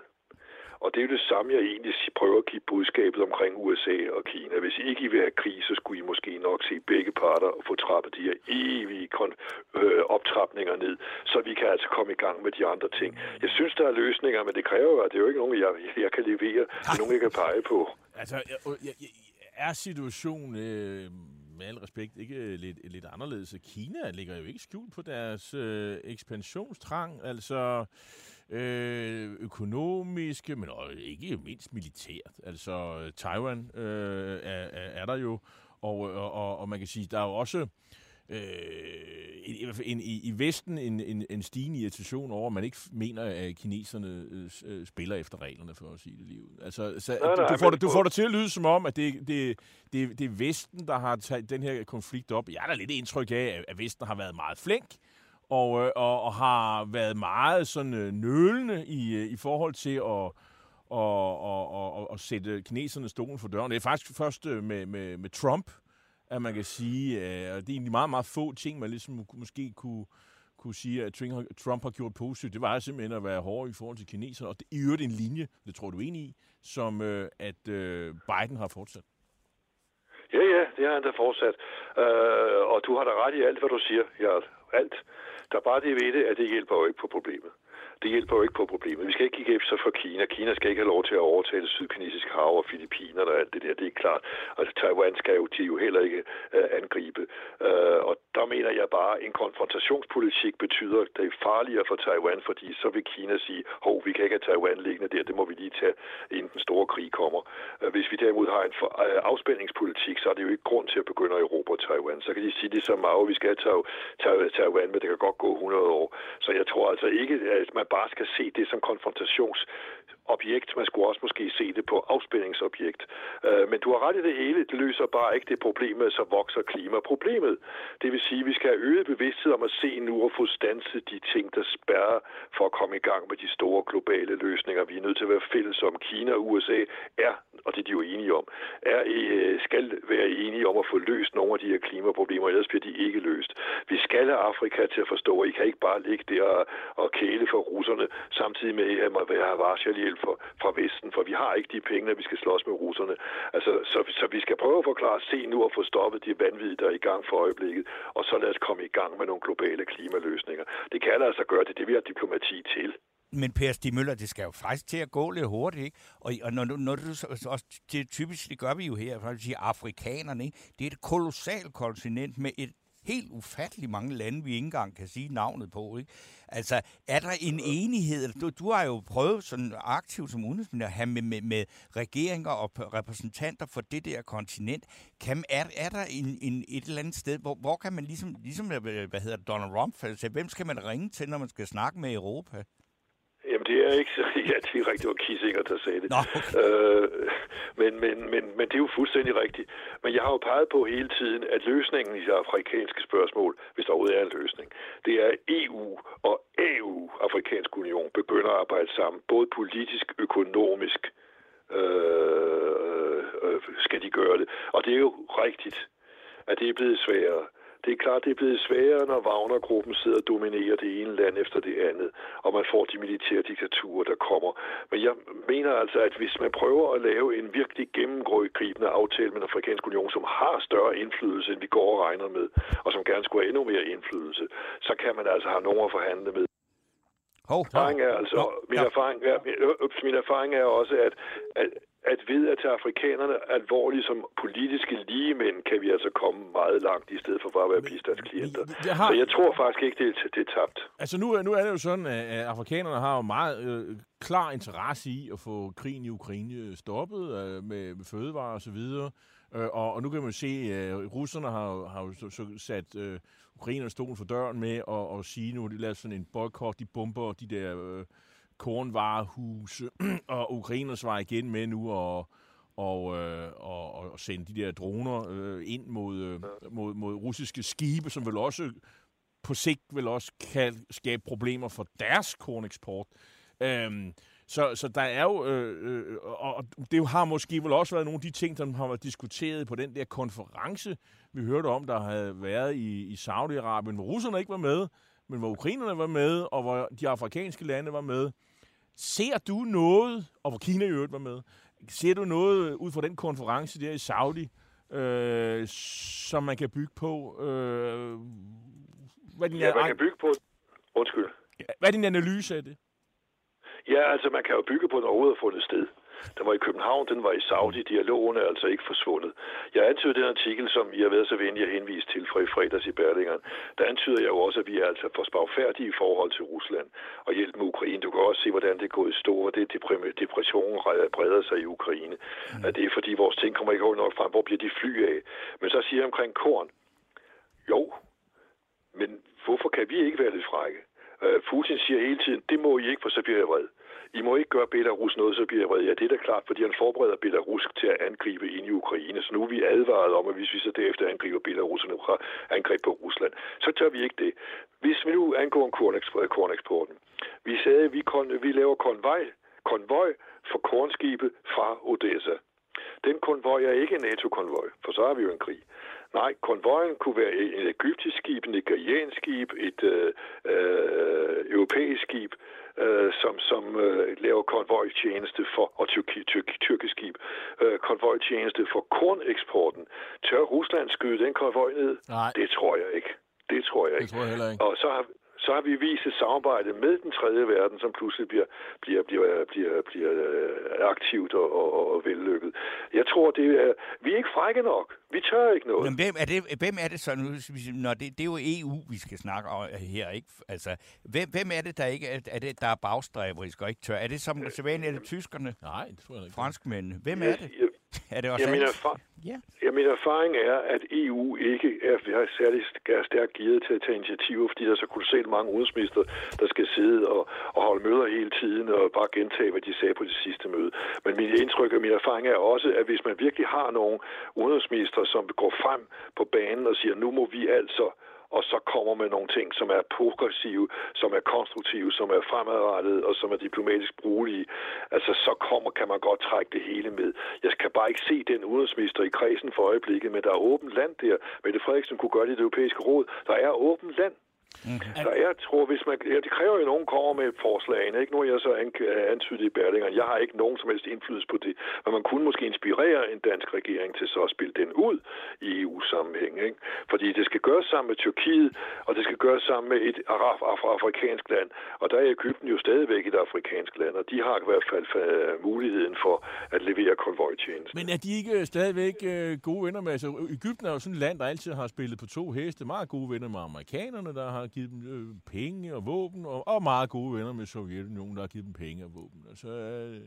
Og det er jo det samme, jeg egentlig prøver at give budskabet omkring USA og Kina. Hvis ikke I vil have krig, så skulle I måske nok se begge parter og få trappet de her evige kon- øh, optrapninger ned, så vi kan altså komme i gang med de andre ting. Jeg synes, der er løsninger, men det kræver jo, at det er jo ikke nogen, jeg, jeg kan levere. Er nogen, jeg kan pege på. Altså, jeg, jeg, jeg, er situationen... Øh med al respekt ikke øh, lidt, lidt anderledes. Kina ligger jo ikke skjult på deres øh, ekspansionstrang. Altså, øh, økonomiske, men også ikke mindst militært. Altså Taiwan øh, er, er der jo, og, og, og man kan sige, der er jo også øh, en, i, i Vesten en, en, en stigende irritation over, at man ikke mener, at kineserne øh, spiller efter reglerne, for at sige det lige ud. Altså, så, nej, nej, du, får det, du får det til at lyde som om, at det, det, det, det er Vesten, der har taget den her konflikt op. Jeg har da lidt indtryk af, at Vesten har været meget flink, og, øh, og, og har været meget sådan øh, nølende i, øh, i forhold til at og, og, og, og sætte kineserne stolen for døren. Det er faktisk først med, med, med Trump, at man kan sige, øh, og det er egentlig meget, meget få ting, man ligesom måske kunne, kunne sige, at Trump har gjort positivt. Det var simpelthen at være hård i forhold til kineserne, og det er i øvrigt en linje, det tror du enig i, som øh, at øh, Biden har fortsat. Ja, ja, det har han da fortsat. Uh, og du har da ret i alt, hvad du siger, Jarl. Alt. Der er bare det ved det, at det hjælper jo ikke på problemet det hjælper jo ikke på problemet. Vi skal ikke kigge efter for Kina. Kina skal ikke have lov til at overtage det sydkinesiske hav og Filippiner og alt det der. Det er klart. Altså Taiwan skal jo, de jo heller ikke uh, angribe. Uh, og mener jeg bare, at en konfrontationspolitik betyder, at det er farligere for Taiwan, fordi så vil Kina sige, hov, vi kan ikke have Taiwan liggende der, det må vi lige tage, inden den store krig kommer. Øh, hvis vi derimod har en for, øh, afspændingspolitik, så er det jo ikke grund til at begynde at erobre Taiwan. Så kan de sige det som Mao, vi skal have Taiwan, men det kan godt gå 100 år. Så jeg tror altså ikke, at man bare skal se det som konfrontations objekt, Man skulle også måske se det på afspændingsobjekt. Øh, men du har ret i det hele. Det løser bare ikke det problem, så vokser klimaproblemet. Det vil sige, at vi skal have øget bevidsthed om at se nu og få stanset de ting, der spærrer for at komme i gang med de store globale løsninger. Vi er nødt til at være fælles om. Kina og USA er, og det er de jo enige om, er, øh, skal være enige om at få løst nogle af de her klimaproblemer, ellers bliver de ikke løst. Vi skal have Afrika til at forstå, at I kan ikke bare ligge der og, og kæle for russerne, samtidig med at må være varselhjælp fra, fra Vesten, for vi har ikke de penge, vi skal slås med russerne. Altså, så, så vi skal prøve at forklare, se nu og få stoppet de vanvittige, der er i gang for øjeblikket, og så lad os komme i gang med nogle globale klimaløsninger. Det kan altså gøre det, det vi har diplomati til. Men Per Stig Møller, det skal jo faktisk til at gå lidt hurtigt, ikke? Og, og når, når du også, det typisk, det gør vi jo her, for at sige afrikanerne, ikke? Det er et kolossalt kontinent med et helt ufattelig mange lande, vi ikke engang kan sige navnet på. Ikke? Altså, er der en enighed? Du, du har jo prøvet sådan aktivt som udenrigsminister at have med, med, med regeringer og repræsentanter for det der kontinent. Kan, er, er der en, en, et eller andet sted, hvor, hvor kan man ligesom, ligesom hvad hedder Donald Trump, hvem skal man ringe til, når man skal snakke med Europa? Jamen, det er ikke så... Ja, det er rigtigt, var Kissinger, der sagde det. Nå, okay. øh, men, men, men, men det er jo fuldstændig rigtigt. Men jeg har jo peget på hele tiden, at løsningen i det afrikanske spørgsmål, hvis der overhovedet er en løsning, det er EU og EU, Afrikansk Union, begynder at arbejde sammen, både politisk, økonomisk, øh, øh, skal de gøre det. Og det er jo rigtigt, at det er blevet sværere. Det er klart, det er blevet sværere, når Wagner-gruppen sidder og dominerer det ene land efter det andet, og man får de militære diktaturer, der kommer. Men jeg mener altså, at hvis man prøver at lave en virkelig gennemgribende aftale med den afrikanske union, som har større indflydelse, end vi går og regner med, og som gerne skulle have endnu mere indflydelse, så kan man altså have nogen at forhandle med. Hov, Erfaring er altså, min, erfaring er, min, øh, min erfaring er også, at, at, at ved at tage afrikanerne alvorligt som politiske ligemænd, kan vi altså komme meget langt, i stedet for bare at være bistandsklienter. Jeg har- Så jeg tror faktisk ikke, det er, det er tabt. Altså nu, er- nu er det jo sådan, at afrikanerne har jo meget øh, klar interesse i at få krigen i Ukraine stoppet øh, med, med fødevarer og så videre. Øh, og, og nu kan man se, at øh, russerne har, har jo så, sat øh, ukrainerne stolen for døren med at, at sige, nu de lavet sådan en boykot, de bomber de der øh, kornvarehuse, og ukrainerne svarer igen med nu og og, øh, og, og sende de der droner øh, ind mod, øh, mod, mod russiske skibe, som vel også på sigt vil også kan skabe problemer for deres korneksport. Øhm, så, så der er jo, øh, øh, og det har måske vel også været nogle af de ting, der har været diskuteret på den der konference, vi hørte om, der havde været i, i Saudi-Arabien, hvor russerne ikke var med, men hvor ukrainerne var med, og hvor de afrikanske lande var med. Ser du noget, og hvor Kina i øvrigt var med, ser du noget ud fra den konference der i Saudi, øh, som man kan bygge på? Øh, hvad, er din, Ja, man kan bygge på... Undskyld. hvad er din analyse af det? Ja, altså man kan jo bygge på, når overhovedet har fundet sted. Den var i København, den var i Saudi. Dialogen er altså ikke forsvundet. Jeg antyder den artikel, som I har været så venlige at henvise til fra i fredags i Berlingeren. Der antyder jeg jo også, at vi er altså for spagfærdige i forhold til Rusland og hjælp med Ukraine. Du kan også se, hvordan det er gået i stå, og det depressionen red- breder sig i Ukraine. Mm. At det er fordi, vores ting kommer ikke nok frem. Hvor bliver de fly af? Men så siger jeg omkring korn. Jo, men hvorfor kan vi ikke være lidt frække? Øh, Putin siger hele tiden, det må I ikke, for så bliver jeg vred. I må ikke gøre Belarus noget, så bliver jeg vred. Ja, det er da klart, fordi han forbereder Belarus til at angribe ind i Ukraine. Så nu er vi advaret om, at hvis vi så derefter angriber Belarus og har angreb på Rusland, så tør vi ikke det. Hvis vi nu angår en øh, korneksporten. Vi sagde, at vi, kon, vi laver konvoj, konvoj for kornskibet fra Odessa. Den konvoj er ikke en NATO-konvoj, for så har vi jo en krig. Nej, konvojen kunne være et egyptisk skib, et nigeriansk skib, et øh, øh, europæisk skib, øh, som, som øh, laver konvojtjeneste for, og tyrki, tyrk, tyrkisk skib, øh, konvojtjeneste for korneksporten. Tør Rusland skyde den konvoj ned? Nej. Det tror jeg ikke. Det tror jeg Det ikke. tror jeg heller ikke. Og så har, så har vi vist et samarbejde med den tredje verden, som pludselig bliver, bliver, bliver, bliver, bliver øh, aktivt og, og, og vellykket. Jeg tror, det er, vi er ikke frække nok. Vi tør ikke noget. Men hvem er det, hvem er det så nu? Når det, det er jo EU, vi skal snakke om her, ikke? Altså, hvem, hvem er det, der ikke er, er det, der er bagstræberisk og ikke tør? Er det som sædvanligt, er det tyskerne, Nej, det tror jeg ikke. franskmændene? Hvem er det? Jeg, Er det også jeg, min, erfar- Ja. ja, min erfaring er, at EU ikke er, er særlig er stærkt givet til at tage initiativer, fordi der er så kolossalt mange udenrigsminister, der skal sidde og, og holde møder hele tiden og bare gentage, hvad de sagde på det sidste møde. Men min indtryk og min erfaring er også, at hvis man virkelig har nogle udenrigsminister, som går frem på banen og siger, nu må vi altså og så kommer med nogle ting, som er progressive, som er konstruktive, som er fremadrettede og som er diplomatisk brugelige. Altså, så kommer, kan man godt trække det hele med. Jeg kan bare ikke se den udenrigsminister i kredsen for øjeblikket, men der er åbent land der. Mette Frederiksen kunne gøre det i det europæiske råd. Der er åbent land. Der er, tror, hvis man, ja, det kræver jo, at nogen kommer med forslagene. Ikke? Nu er jeg så an, antydet i Berlingeren. Jeg har ikke nogen som helst indflydelse på det. Men man kunne måske inspirere en dansk regering til så at spille den ud i EU-sammenhæng. Ikke? Fordi det skal gøres sammen med Tyrkiet, og det skal gøres sammen med et araf, af, afrikansk land. Og der er Ægypten jo stadigvæk et afrikansk land, og de har i hvert fald fa- muligheden for at levere konvojtjeneste. Men er de ikke øh, stadigvæk øh, gode venner med? Altså, Ægypten er jo sådan et land, der altid har spillet på to heste. Meget gode venner med amerikanerne, der har givet dem øh, penge og våben, og, og meget gode venner med Sovjetunionen, der har givet dem penge og våben. Altså, øh,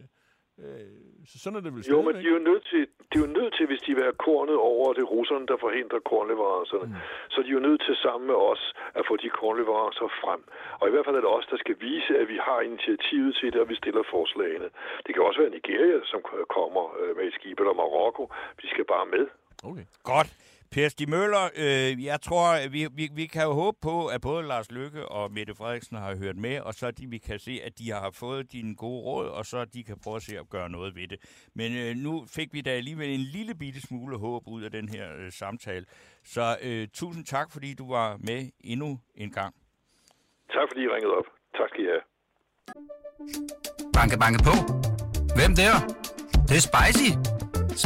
øh, så sådan er det vel Jo, men de er jo nødt til, de er jo nødt til, hvis de vil have kornet over, og det er russerne, der forhindrer kornleverancerne, mm. så er de jo nødt til sammen med os at få de kornleverancer frem. Og i hvert fald er det os, der skal vise, at vi har initiativet til det, og vi stiller forslagene. Det kan også være Nigeria, som kommer øh, med et skib, eller Marokko. Vi skal bare med. Okay. Godt. Per Stig Møller, øh, jeg tror, vi, vi, vi kan jo håbe på, at både Lars Lykke og Mette Frederiksen har hørt med, og så de, vi kan se, at de har fået dine gode råd, og så de kan prøve at se at gøre noget ved det. Men øh, nu fik vi da alligevel en lille bitte smule håb ud af den her øh, samtale. Så øh, tusind tak, fordi du var med endnu en gang. Tak fordi I ringede op. Tak skal I have. Banke, banke på. Hvem der? Det, det er spicy.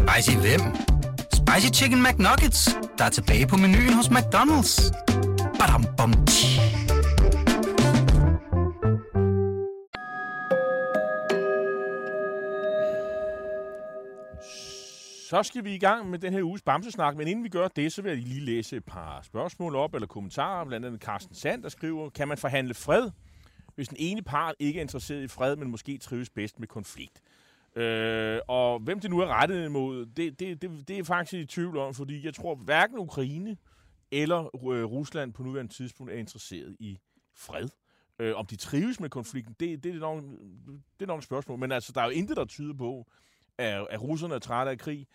Spicy hvem? Spicy Chicken McNuggets, der er tilbage på menuen hos McDonald's. Badum, bom, tji. Så skal vi i gang med den her uges Bamsesnak, men inden vi gør det, så vil jeg lige læse et par spørgsmål op, eller kommentarer, blandt andet Carsten Sand, der skriver, kan man forhandle fred, hvis den ene part ikke er interesseret i fred, men måske trives bedst med konflikt? Øh, og hvem det nu er rettet imod, det, det, det, det er faktisk i tvivl om, fordi jeg tror hverken Ukraine eller øh, Rusland på nuværende tidspunkt er interesseret i fred. Øh, om de trives med konflikten, det, det, er nok, det er nok et spørgsmål. Men altså, der er jo intet, der tyder på, at, at russerne er trætte af krig.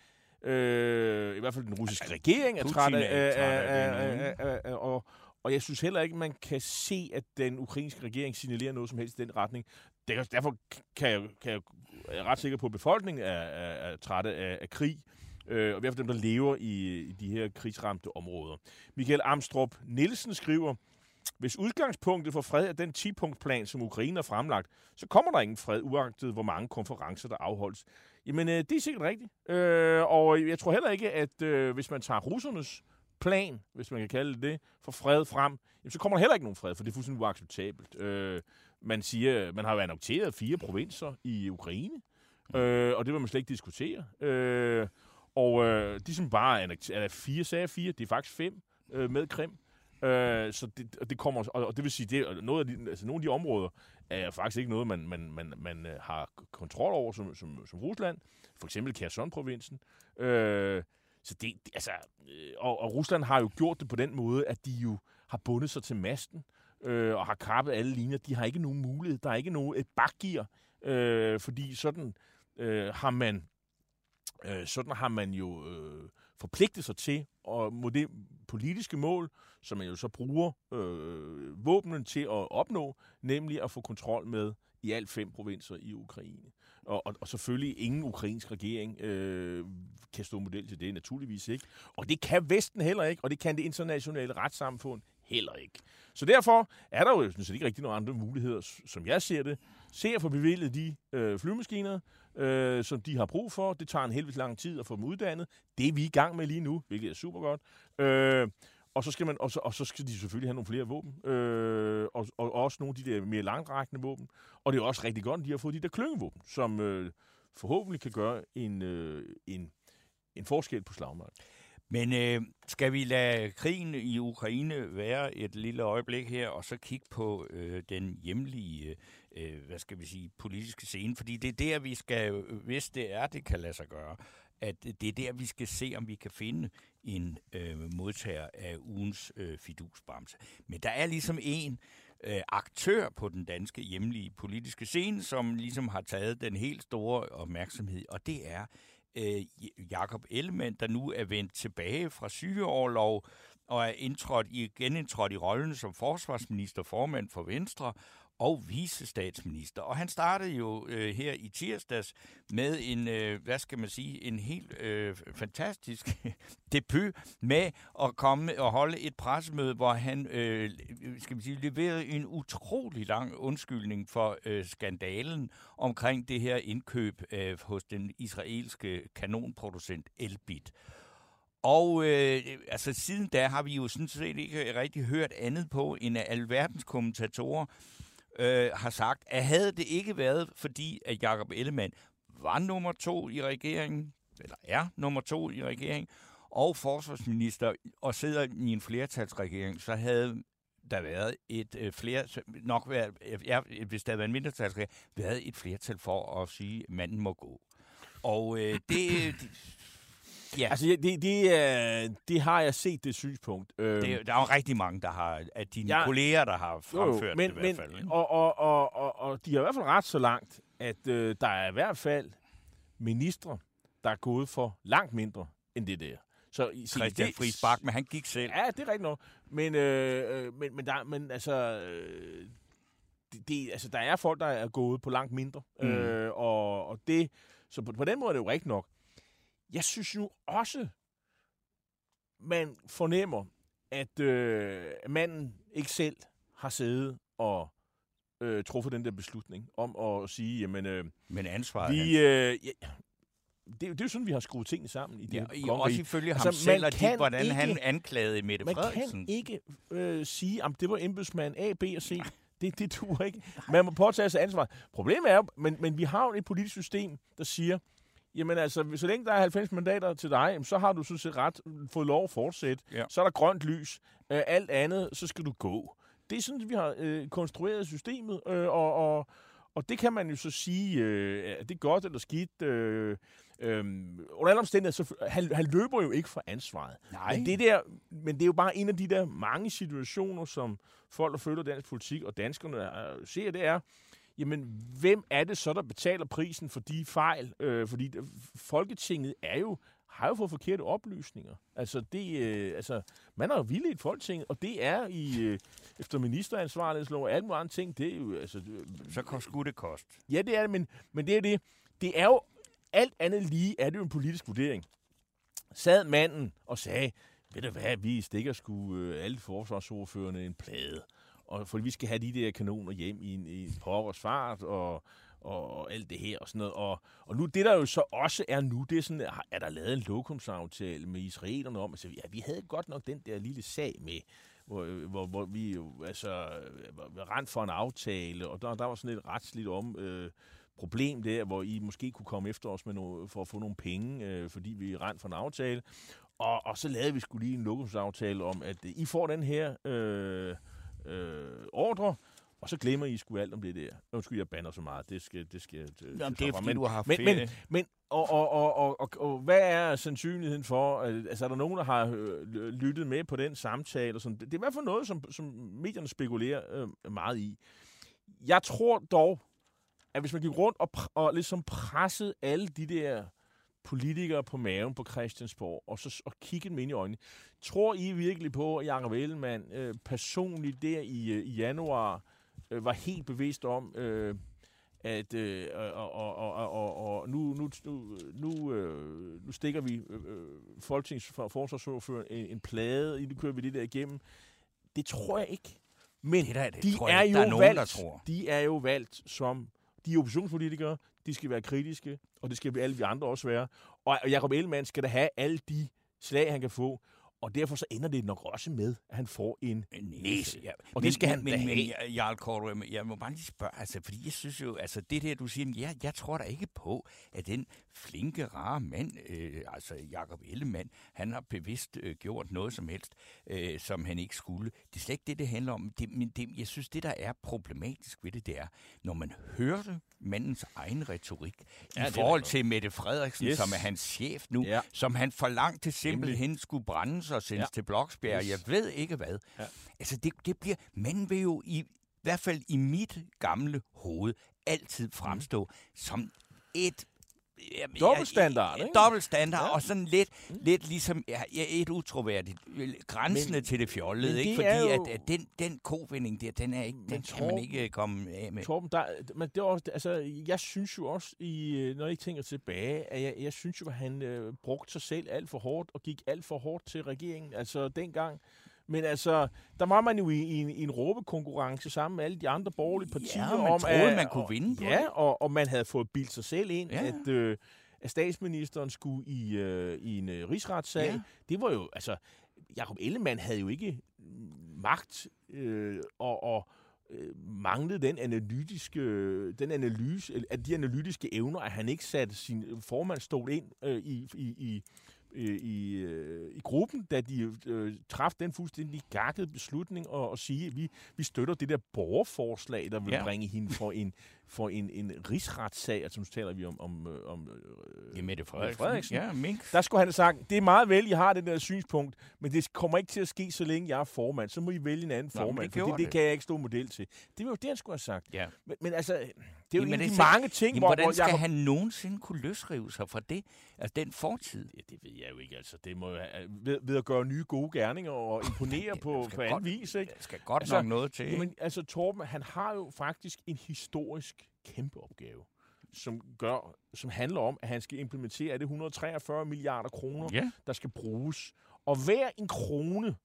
Øh, I hvert fald den russiske altså, regering er træt af, og, og jeg synes heller ikke, man kan se, at den ukrainske regering signalerer noget som helst i den retning. Derfor kan jeg, kan jeg, er jeg ret sikker på, at befolkningen er, er, er trætte af, af krig. Øh, og i hvert fald dem, der lever i, i de her krigsramte områder. Michael Amstrup Nielsen skriver, hvis udgangspunktet for fred er den 10-punktsplan, som Ukraine har fremlagt, så kommer der ingen fred, uagtet hvor mange konferencer, der afholdes. Jamen, øh, det er sikkert rigtigt. Øh, og jeg tror heller ikke, at øh, hvis man tager russernes plan, hvis man kan kalde det det, for fred frem, jamen, så kommer der heller ikke nogen fred, for det er fuldstændig uacceptabelt. Øh, man siger, man har jo annonceret fire provinser i Ukraine, øh, og det vil man slet ikke diskutere. Øh, og øh, de som bare er, fire sager fire, det er faktisk fem øh, med Krim. Øh, så det, og det kommer, og, og det vil sige, det, noget af de, altså nogle af de områder er faktisk ikke noget, man, man, man, man øh, har kontrol over som, som, som Rusland. For eksempel Kherson-provinsen. Øh, så det, altså, øh, og, og Rusland har jo gjort det på den måde, at de jo har bundet sig til masten øh, og har krabbet alle linjer. De har ikke nogen mulighed. Der er ikke nogen et bakgear, øh, fordi sådan øh, har man øh, sådan har man jo øh, forpligtet sig til og mod det politiske mål, som man jo så bruger øh, våbnen til at opnå, nemlig at få kontrol med i alt fem provinser i Ukraine. Og, og, og selvfølgelig ingen ukrainsk regering øh, kan stå model til det, naturligvis ikke. Og det kan Vesten heller ikke, og det kan det internationale retssamfund heller ikke. Så derfor er der jo synes ikke rigtig nogen andre muligheder, som jeg ser det. Se at få bevilget de øh, flymaskiner, øh, som de har brug for. Det tager en helvede lang tid at få dem uddannet. Det er vi i gang med lige nu, hvilket er super godt. Øh, og så, skal man, og, så, og så skal de selvfølgelig have nogle flere våben, øh, og, og også nogle af de der mere langtrækkende våben. Og det er også rigtig godt, at de har fået de der klyngevåben, som øh, forhåbentlig kan gøre en, øh, en, en forskel på slagmarken. Men øh, skal vi lade krigen i Ukraine være et lille øjeblik her, og så kigge på øh, den hjemlige, øh, hvad skal vi sige, politiske scene? Fordi det er der, vi skal, hvis det er, det kan lade sig gøre, at det er der, vi skal se, om vi kan finde en øh, modtager af ugens øh, fidusbamse. Men der er ligesom en øh, aktør på den danske hjemlige politiske scene, som ligesom har taget den helt store opmærksomhed, og det er øh, Jakob Ellemann, der nu er vendt tilbage fra sygeårlov og er indtrådt i, genindtrådt i rollen som forsvarsminister, formand for Venstre og visestatsminister. Og han startede jo øh, her i tirsdags med en, øh, hvad skal man sige, en helt øh, fantastisk debut med at komme og holde et pressemøde, hvor han, øh, skal man sige, leverede en utrolig lang undskyldning for øh, skandalen omkring det her indkøb øh, hos den israelske kanonproducent Elbit. Og øh, altså siden da har vi jo sådan set ikke rigtig hørt andet på, end alverdens kommentatorer øh, har sagt, at havde det ikke været, fordi at Jakob Ellemann var nummer to i regeringen, eller er nummer to i regeringen, og forsvarsminister, og sidder i en flertalsregering, så havde der været et øh, flere, nok været, ja, hvis der havde været en mindretalsregering, været et flertal for at sige, at manden må gå. Og øh, det, Ja. Altså, det, det, uh, det har jeg set, det synspunkt. Det, der er jo rigtig mange, der har, at dine ja, kolleger, der har fremført jo, men, det i hvert fald. Men, og, og, og, og, og de har i hvert fald ret så langt, at uh, der er i hvert fald ministre, der er gået for langt mindre end det der. Så se, Christian det- Friis Bak, men han gik selv. Ja, det er rigtigt nok. Men, øh, øh, men, men, der, men altså, øh, det, det, altså, der er folk, der er gået på langt mindre. Mm. Øh, og, og det, så på, på den måde er det jo rigtigt nok. Jeg synes jo også, man fornemmer, at øh, manden ikke selv har siddet og øh, truffet den der beslutning om at sige, jamen, øh, Men ansvaret vi, øh, ja, det, er det er jo sådan, vi har skruet tingene sammen i det Ja, her også ifølge ham Altså, selv, man og de, hvordan han ikke- anklagede Mette Man Frederiksen. kan ikke øh, sige, at det var embedsmand A, B og C. Det, det duer ikke. Man må påtage sig ansvar. Problemet er jo, men, men vi har jo et politisk system, der siger, jamen altså, så længe der er 90 mandater til dig, så har du sådan set ret fået lov at fortsætte. Ja. Så er der grønt lys. Øh, alt andet, så skal du gå. Det er sådan, vi har øh, konstrueret systemet, øh, og, og, og det kan man jo så sige, øh, er det godt eller skidt. Øh, øh, under alle omstændigheder, så han, han løber jo ikke fra ansvaret. Nej. Men det, der, men det er jo bare en af de der mange situationer, som folk, der følger dansk politik og danskerne øh, ser, det er, jamen, hvem er det så, der betaler prisen for de fejl? Øh, fordi Folketinget er jo har jo fået forkerte oplysninger. Altså, det, øh, altså man har jo vildledt Folketinget, og det er i, øh, efter ministeransvarlighedslov og alle mulige andre ting, det er jo, altså, øh, Så skulle det koste. Ja, det er det, men, men det er det. Det er jo alt andet lige, er det jo en politisk vurdering. Sad manden og sagde, ved du hvad, vi stikker sgu øh, alle forsvarsordførerne en plade. Og for vi skal have de der kanoner hjem i en, i en pokkers fart, og, og, og alt det her og sådan noget. Og, og nu, det der jo så også er nu, det er sådan, er der lavet en lokumsaftale med israelerne om, altså, ja, vi havde godt nok den der lille sag med, hvor, øh, hvor, hvor vi jo altså øh, var rent for en aftale, og der, der var sådan et retsligt om øh, problem der, hvor I måske kunne komme efter os med noget, for at få nogle penge, øh, fordi vi rent for en aftale. Og, og så lavede vi skulle lige en lokumsaftale om, at I får den her øh, øh, ordre, og så glemmer I sgu alt om det der. Undskyld, jeg bander så meget. Det skal... Det, skal, det, Jamen, det er, fordi du har haft men, ferie. men, men og, og, og, og, og, og hvad er sandsynligheden for, altså er der nogen, der har øh, lyttet med på den samtale? Og sådan? Det, er i hvert fald noget, som, som medierne spekulerer øh, meget i. Jeg tror dog, at hvis man gik rundt og, og ligesom pressede alle de der politikere på maven på Christiansborg, og så og kiggede dem ind i øjnene, tror I virkelig på, at Jacob Ellemann øh, personligt der i, øh, i januar øh, var helt bevidst om, øh, at øh, og, og, og, og, og nu, nu, nu, nu, øh, nu stikker vi øh, øh, forsvarsordfører en, en plade, i nu kører vi det der igennem. Det tror jeg ikke. Men Det der, det de tror jeg er ikke, jo der er nogen, valgt, der tror. De er jo valgt som de er oppositionspolitikere, de skal være kritiske, og det skal vi alle vi andre også være. Og Jacob Ellemann skal da have alle de slag, han kan få. Og derfor så ender det nok også med, at han får en næse. Ja. Og men, det skal men, han men, da men, have. Jarl Korto, jeg, må bare lige spørge, altså, fordi jeg synes jo, altså det der, du siger, ja, jeg tror da ikke på, at den flinke, rare mand, øh, altså Jakob Ellemann, han har bevidst øh, gjort noget som helst, øh, som han ikke skulle. Det er slet ikke det, det handler om. Det, men det, jeg synes, det der er problematisk ved det, det er, når man hørte mandens egen retorik Ja, i forhold til Mette Frederiksen, Yes. som er hans chef nu, Ja. som han forlangte simpelthen skulle brændes og sendes Ja. til Bloksbjerg. Jeg ved ikke hvad. Ja. Altså, det, det bliver, man vil jo i, i hvert fald i mit gamle hoved altid fremstå mm. som et jamen, Dobbeltstandard, ikke? Dobbeltstandard, Ja. og sådan lidt, mm. lidt ligesom ja, et utroværdigt, øh, grænsende Men- til det fjollede, men ikke? det Fordi jo- at, at den, den kovending der, den er ikke, Men den kan man Torben- ikke komme af med. Torben, der, men det er også, altså, jeg synes jo også, i, øh, når jeg tænker tilbage, at jeg, jeg synes jo, at han øh, brugte sig selv alt for hårdt, og gik alt for hårdt til regeringen, altså dengang. Men altså, der var man jo i, i, en, i en råbekonkurrence sammen med alle de andre borgerlige partier. Ja, man om, troede, at, man kunne og, vinde på Ja, og, og man havde fået bildt sig selv ind, Ja. at, øh, at statsministeren skulle i, øh, i en øh, rigsretssag. Ja. Det var jo, altså, Jacob Ellemann havde jo ikke magt øh, og, og øh, manglede den analytiske, den analyse, at de analytiske evner, at han ikke satte sin formandstol ind øh, i, i, i, øh, i, øh, i gruppen, da de øh, traf den fuldstændig gakkede beslutning og, og sige, at vi, vi støtter det der borgerforslag, der vil Ja. bringe hende for en for en, en rigsretssag, altså nu taler vi om, om, øh, om Ja, Mette Frederiksen. Frederiksen. Ja, Mink. der skulle han sagt, det er meget vel, I har det der synspunkt, men det kommer ikke til at ske, så længe jeg er formand. Så må I vælge en anden Nå, formand, det for det, det det. kan jeg ikke stå model til. Det var jo det, han skulle have sagt. Ja. Men, men altså, det er jo Jamen, en af de mange ting, Jamen, hvor, hvordan hvor skal Jacob- han nogensinde kunne løsrive sig fra det? Altså, den fortid. Ja, det ved jeg jo ikke, altså. Det må have- ved, ved at gøre nye gode gerninger og imponere Det på, på anden godt- vis, ikke? Der skal godt Altså, nok noget til. Jamen, altså Torben, han har jo faktisk en historisk kæmpe opgave, som, gør, som handler om, at han skal implementere er det 143 milliarder kroner, Ja. der skal bruges. Og hver en krone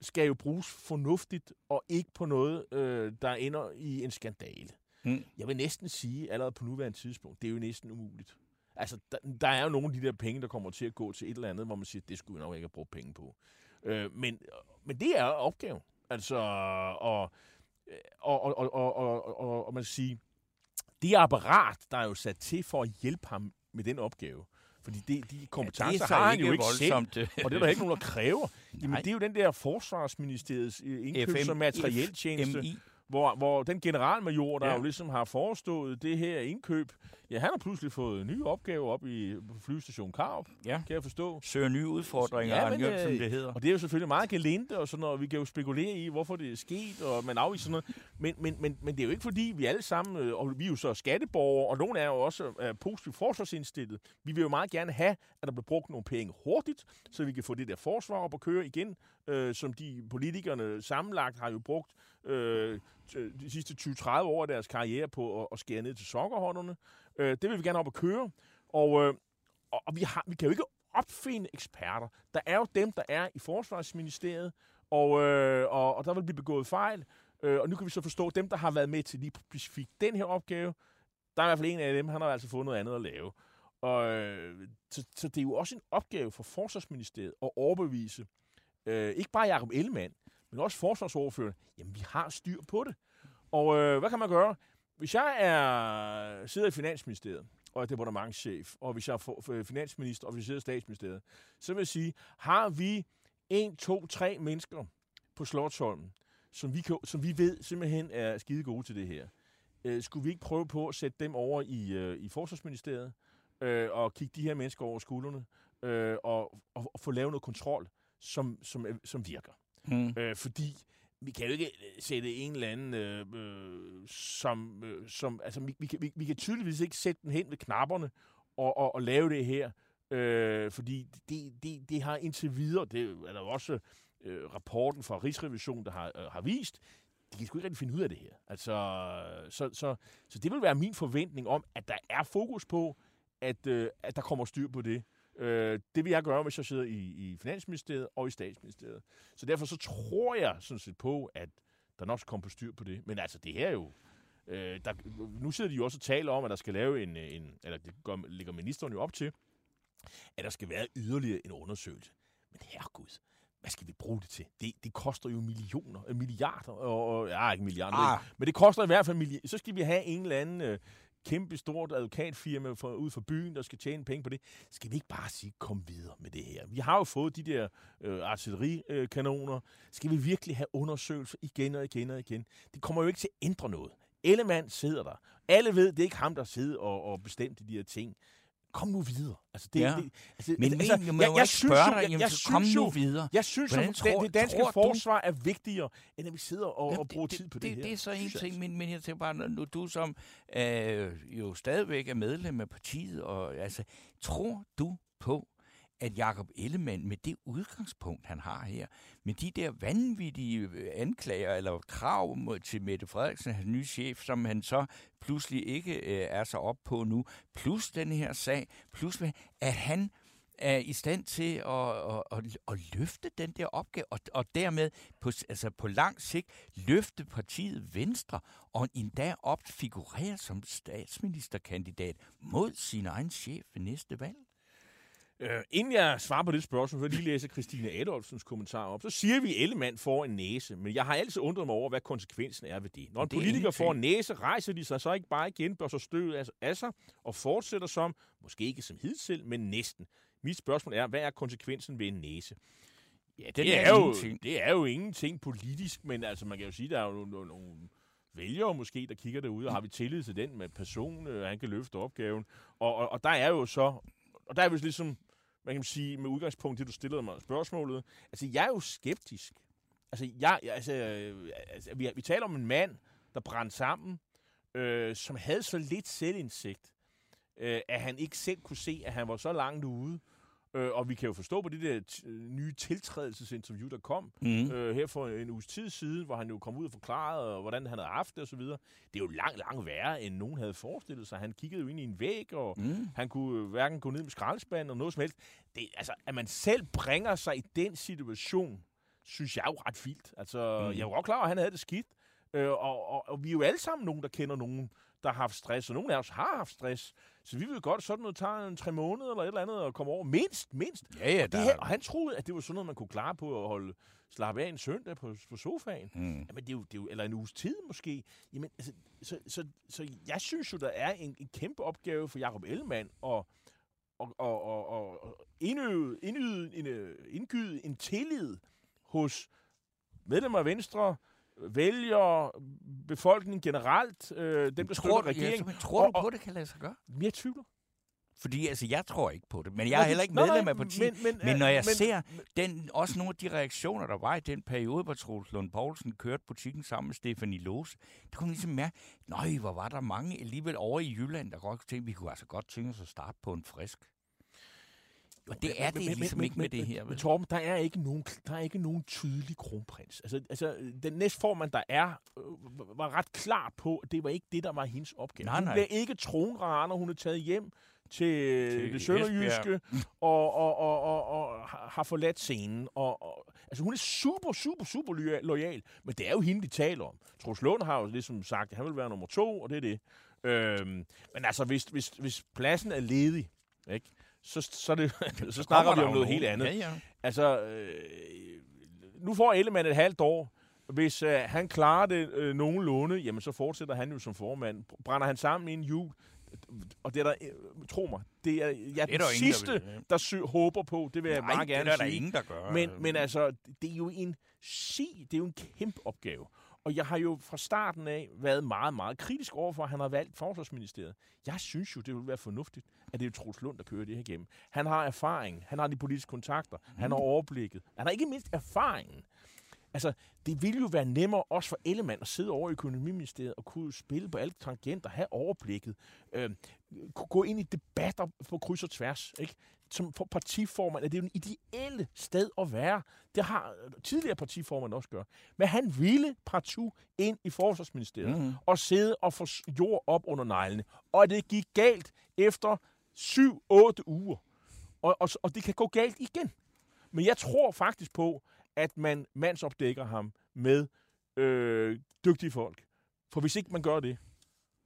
skal jo bruges fornuftigt, og ikke på noget, øh, der ender i en skandale. Mm. Jeg vil næsten sige, allerede på nuværende tidspunkt, det er jo næsten umuligt. Altså, der, der er jo nogle af de der penge, der kommer til at gå til et eller andet, hvor man siger, det skulle vi nok ikke have brugt penge på. Øh, men, men det er opgaven. Altså, og, og, og, og, og, og, og, og man kan sige, det apparat, der er jo sat til for at hjælpe ham med den opgave, fordi det, de kompetencer det er så har han jo ikke ikke selv, voldsomt. øh, og det er der ikke nogen, der kræver. Jamen, det er jo den der forsvarsministeriets øh, indkøbs- og materieltjeneste, MI. Hvor, hvor den generalmajor, der Ja. jo ligesom har forestået det her indkøb, ja, han har pludselig fået nye opgaver op i flyvestation Karup, Ja. kan jeg forstå. Søger nye udfordringer, Ja, men, men, som øh, det hedder. Og det er jo selvfølgelig meget gelinde og sådan noget, og vi kan jo spekulere i, hvorfor det er sket, og man afviser sådan noget. Men, men, men, men det er jo ikke fordi, vi alle sammen, øh, og vi er jo så skatteborgere, og nogle er jo også øh, positivt forsvarsindstillet. Vi vil jo meget gerne have, at der bliver brugt nogle penge hurtigt, så vi kan få det der forsvar op at køre igen, øh, som de politikerne sammenlagt har jo brugt øh, de sidste 20-30 år af deres karriere på at, at skære ned til sokkerhånderne. Øh, det vil vi gerne op og køre. Og, øh, og, og vi, har, vi kan jo ikke opfinde eksperter. Der er jo dem, der er i Forsvarsministeriet, og, øh, og, og der vil blive begået fejl. Øh, og nu kan vi så forstå, at dem, der har været med til lige specifikt den her opgave, der er i hvert fald en af dem, han har altså fået noget andet at lave. Og, øh, så, så det er jo også en opgave for Forsvarsministeriet at overbevise øh, ikke bare Jacob Ellemann, men også forsvarsordfører, jamen vi har styr på det. Og øh, hvad kan man gøre? Hvis jeg er, sidder i Finansministeriet, og er departementschef, og hvis jeg er for, for finansminister, og hvis jeg sidder i statsministeriet, så vil jeg sige, har vi en, to, tre mennesker på Slottsholmen, som vi, kan, som vi ved simpelthen er skide gode til det her. Øh, skulle vi ikke prøve på at sætte dem over i, øh, i Forsvarsministeriet, øh, og kigge de her mennesker over skuldrene, øh, og, og, og få lavet noget kontrol, som, som, som virker? Mm. Øh, fordi vi kan jo ikke øh, sætte en eller anden, øh, øh, som, øh, som altså vi, vi, vi, vi kan tydeligvis ikke sætte den hen ved knapperne og, og, og lave det her, øh, fordi det, det, det har indtil videre, det er der også øh, rapporten fra Rigsrevisionen, der har, øh, har vist, de kan sgu ikke rigtig finde ud af det her. Altså, så, så, så det vil være min forventning om, at der er fokus på, at, øh, at der kommer styr på det. Øh, det vil jeg gøre, hvis jeg sidder i, i Finansministeriet og i Statsministeriet. Så derfor så tror jeg sådan set på, at der nok skal komme på styr på det. Men altså, det her er jo... Øh, der, nu sidder de jo også og taler om, at der skal lave en... en eller det gør, ligger ministeren jo op til, at der skal være yderligere en undersøgelse. Men herregud, hvad skal vi bruge det til? Det, det koster jo millioner, øh, milliarder, og, og ja, ikke milliarder, ah. men det koster i hvert fald milliarder. Så skal vi have en eller anden øh, kæmpe stort advokatfirma for, ud for byen, der skal tjene penge på det. Skal vi ikke bare sige, kom videre med det her? Vi har jo fået de der øh, artillerikanoner. Skal vi virkelig have undersøgelser igen og igen og igen? Det kommer jo ikke til at ændre noget. Ellemann sidder der. Alle ved, det er ikke ham, der sidder og, og bestemte de her ting. Kom nu videre. Altså, det, Ja. det, altså, Men altså, men, jeg, jeg, jeg synes dig, jeg- jamen, jeg så kom synes nu videre. jeg synes, Hvordan at tror- det, det danske tror du- forsvar er vigtigere, end at vi sidder og, Ja, og bruger tid på det, det, her. det er så en jeg ting, altså. men, men jeg tænker bare, når nu du som øh, jo stadigvæk er medlem af partiet, og altså, tror du på, at Jakob Ellemann med det udgangspunkt, han har her, med de der vanvittige øh, anklager eller krav mod, til Mette Frederiksen, hans nye chef, som han så pludselig ikke øh, er så op på nu, plus den her sag, plus med, at han er i stand til at, at, at, at løfte den der opgave, og, og dermed på, altså på lang sigt løfte partiet Venstre, og endda opfigurere som statsministerkandidat mod sin egen chef ved næste valg. Øh, inden jeg svarer på det spørgsmål, så lige læse Christine Adolfsens kommentar op. Så siger vi, at Ellemann får en næse, men jeg har altid undret mig over, hvad konsekvensen er ved det. Når en Det er politiker får en næse, rejser de sig så ikke bare igen, bør så støvet af, sig og fortsætter som, måske ikke som hidtil, men næsten. Mit spørgsmål er, hvad er konsekvensen ved en næse? Ja, Den det er er, jo, ingenting. det er jo ingenting politisk, men altså, man kan jo sige, der er jo nogle, nogle vælgere måske, der kigger derude, og har vi tillid til den med person, øh, han kan løfte opgaven. Og, og, og der er jo så, og der er vi ligesom, man kan sige, med udgangspunkt i det, du stillede mig spørgsmålet, altså jeg er jo skeptisk. Altså, jeg, jeg- altså, altså vi, vi taler om en mand, der brændte sammen, øh, som havde så lidt selvindsigt, øh, at han ikke selv kunne se, at han var så langt ude. Øh, og vi kan jo forstå på det der øh, nye tiltrædelsesinterview, der kom Mm. øh, her for en uges tid siden, hvor han jo kom ud og forklarede, øh, hvordan han havde haft det osv. Det er jo langt, langt værre, end nogen havde forestillet sig. Han kiggede jo ind i en væg, og Mm. han kunne øh, hverken gå ned med skraldespanden eller noget som helst. Det, altså, at man selv bringer sig i den situation, synes jeg er jo ret vildt. Altså, Mm. jeg er jo godt klar over, at han havde det skidt. Øh, og, og, og vi er jo alle sammen nogen, der kender nogen, der har haft stress, og nogle af os har haft stress. Så vi ved godt, sådan noget tager en tre måneder eller et eller andet at komme over. Mindst, mindst. Ja, ja, Og, det her, og han troede, at det var sådan noget, man kunne klare på at holde slappe af en søndag på, på sofaen. Mm. Jamen, det er, jo, det er jo, eller en uges tid måske. Jamen, altså, så, så, så jeg synes jo, der er en, en kæmpe opgave for Jacob Ellemann og, og, og, og, og indøve, indøve, en, øh, indgyde en tillid hos medlemmer af Venstre, vælgere, befolkningen generelt, øh, dem, der Tror, støtter regeringen. ja, tror du Og- på, det kan lade sig gøre? Jeg tvivler. Fordi altså, jeg tror ikke på det. Men jeg er heller ikke nej, medlem nej, af partiet. Men, men, Men når jeg men, ser den, også nogle af de reaktioner, der var i den periode, hvor Troels Lund Poulsen kørte butikken sammen med Stefanie Lose, der kunne man ligesom mærke, nøj, hvor var der mange alligevel over i Jylland, der godt tænke, vi kunne altså godt tænke os at starte på en frisk. Og det er det ligesom ikke med det her. Men? Torben, der er ikke nogen, der er ikke nogen tydelig kronprins. Altså, altså den næstformand, der er, øh, var ret klar på, at det var ikke det, der var hendes opgave. Nej, hun nej. blev ikke tronraner, hun er taget hjem til, Til til det sønderjyske, og, og, og, og, og har forladt scenen. Og, og, altså, hun er super, super, super loyal, men det er jo hende, de taler om. Troels Lund har jo ligesom sagt, at han vil være nummer to, og det er det. Øhm, men altså, hvis, hvis, hvis pladsen er ledig, ikke? Så, så, det, så snakker vi om noget helt andet. Ja, ja. Altså, øh, nu får Ellemann et halvt år. Hvis øh, han klarer det øh, nogenlunde, jamen så fortsætter han jo som formand. Brænder han sammen i en jul, og det er der, øh, tro mig, det er jeg Det er den jo ingen, der sidste, vil, ja. der sø- håber på. Det vil jeg Nej, meget gerne det er der sige. ingen, der gør. Men, men altså, det er jo en sig, det er jo en kæmpe opgave. Og jeg har jo fra starten af været meget, meget kritisk overfor, at han har valgt forsvarsministeriet. Jeg synes jo, det vil være fornuftigt, at det er Troels Lund, der kører det her igennem. Han har erfaring, han har de politiske kontakter, mm. han har overblikket. Han har ikke mindst erfaringen. Altså, det ville jo være nemmere også for Ellemann at sidde over i økonomiministeriet og kunne spille på alle tangenter, have overblikket, øh, kunne gå ind i debatter på kryds og tværs. Ikke? Som for partiformand er det jo en ideelle sted at være. Det har tidligere partiformand også gør. Men han ville partout ind i forsvarsministeriet Mhm. og sidde og få jord op under neglene. Og det gik galt efter 7-8 uger. Og, og, og det kan gå galt igen. Men jeg tror faktisk på, at man mandsopdækker ham med øh, dygtige folk. For hvis ikke man gør det,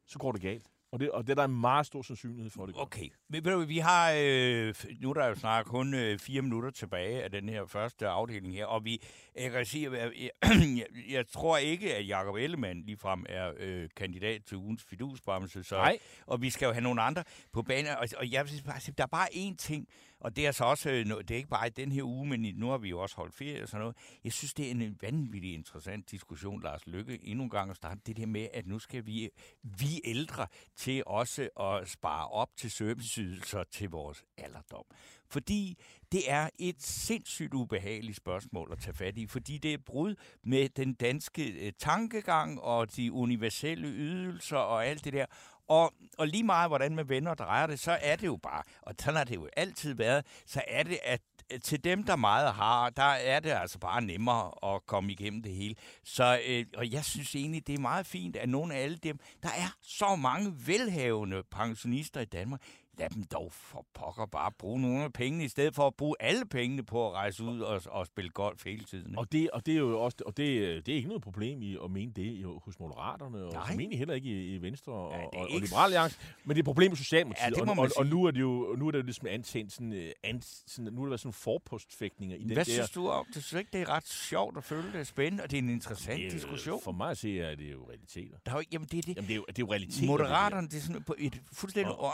så går det galt. Og det, og det er der en meget stor sandsynlighed for, det gør. Okay, du, vi har, øh, nu er der jo snart kun øh, fire minutter tilbage af den her første afdeling her, og vi, jeg kan sige, jeg, jeg, jeg tror ikke, at Jacob Ellemann ligefrem er øh, kandidat til ugens fidusbremse, så, Nej. og vi skal jo have nogle andre på banen, og, og jeg sige, bare der er bare én ting, og det er så også, øh, det er ikke bare i den her uge, men i, nu har vi jo også holdt ferie og sådan noget. Jeg synes, det er en vanvittig interessant diskussion, Lars Lykke, endnu en gang at starte det der med, at nu skal vi, vi ældre til også at spare op til serviceydelser til vores alderdom. Fordi det er et sindssygt ubehageligt spørgsmål at tage fat i, fordi det er et brud med den danske øh, tankegang og de universelle ydelser og alt det der. Og, og lige meget, hvordan man vender og drejer det, så er det jo bare, og sådan har det jo altid været, så er det, at til dem, der meget har, der er det altså bare nemmere at komme igennem det hele. Så, øh, og jeg synes egentlig, det er meget fint, at nogle af alle dem, der er så mange velhavende pensionister i Danmark, lad dem dog for pokker bare bruge nogle af pengene, i stedet for at bruge alle pengene på at rejse ud og, og spille golf hele tiden. ikke? Og det, og det er jo også, og det, det er ikke noget problem i at mene det i- hos Moderaterne, og Nej. formentlig heller ikke i, i Venstre og, Ja, det er og, og ikke Liberal Alliance, men det er et problem med Socialdemokratiet. Ja, det og, og, og, nu er det jo nu er det jo ligesom antændt sådan, øh, an, sådan, nu er der været sådan forpostfægtninger i den Hvad der... synes du om det? Synes ikke, det er ret sjovt at følge det er spændende, og det er en interessant Øh, diskussion? For mig at se, er det jo realiteter. Der er jo, jamen, det er det. Jamen, det er jo, det er jo realiteter. Moderaterne, det er sådan på et fuldstændig Og- og,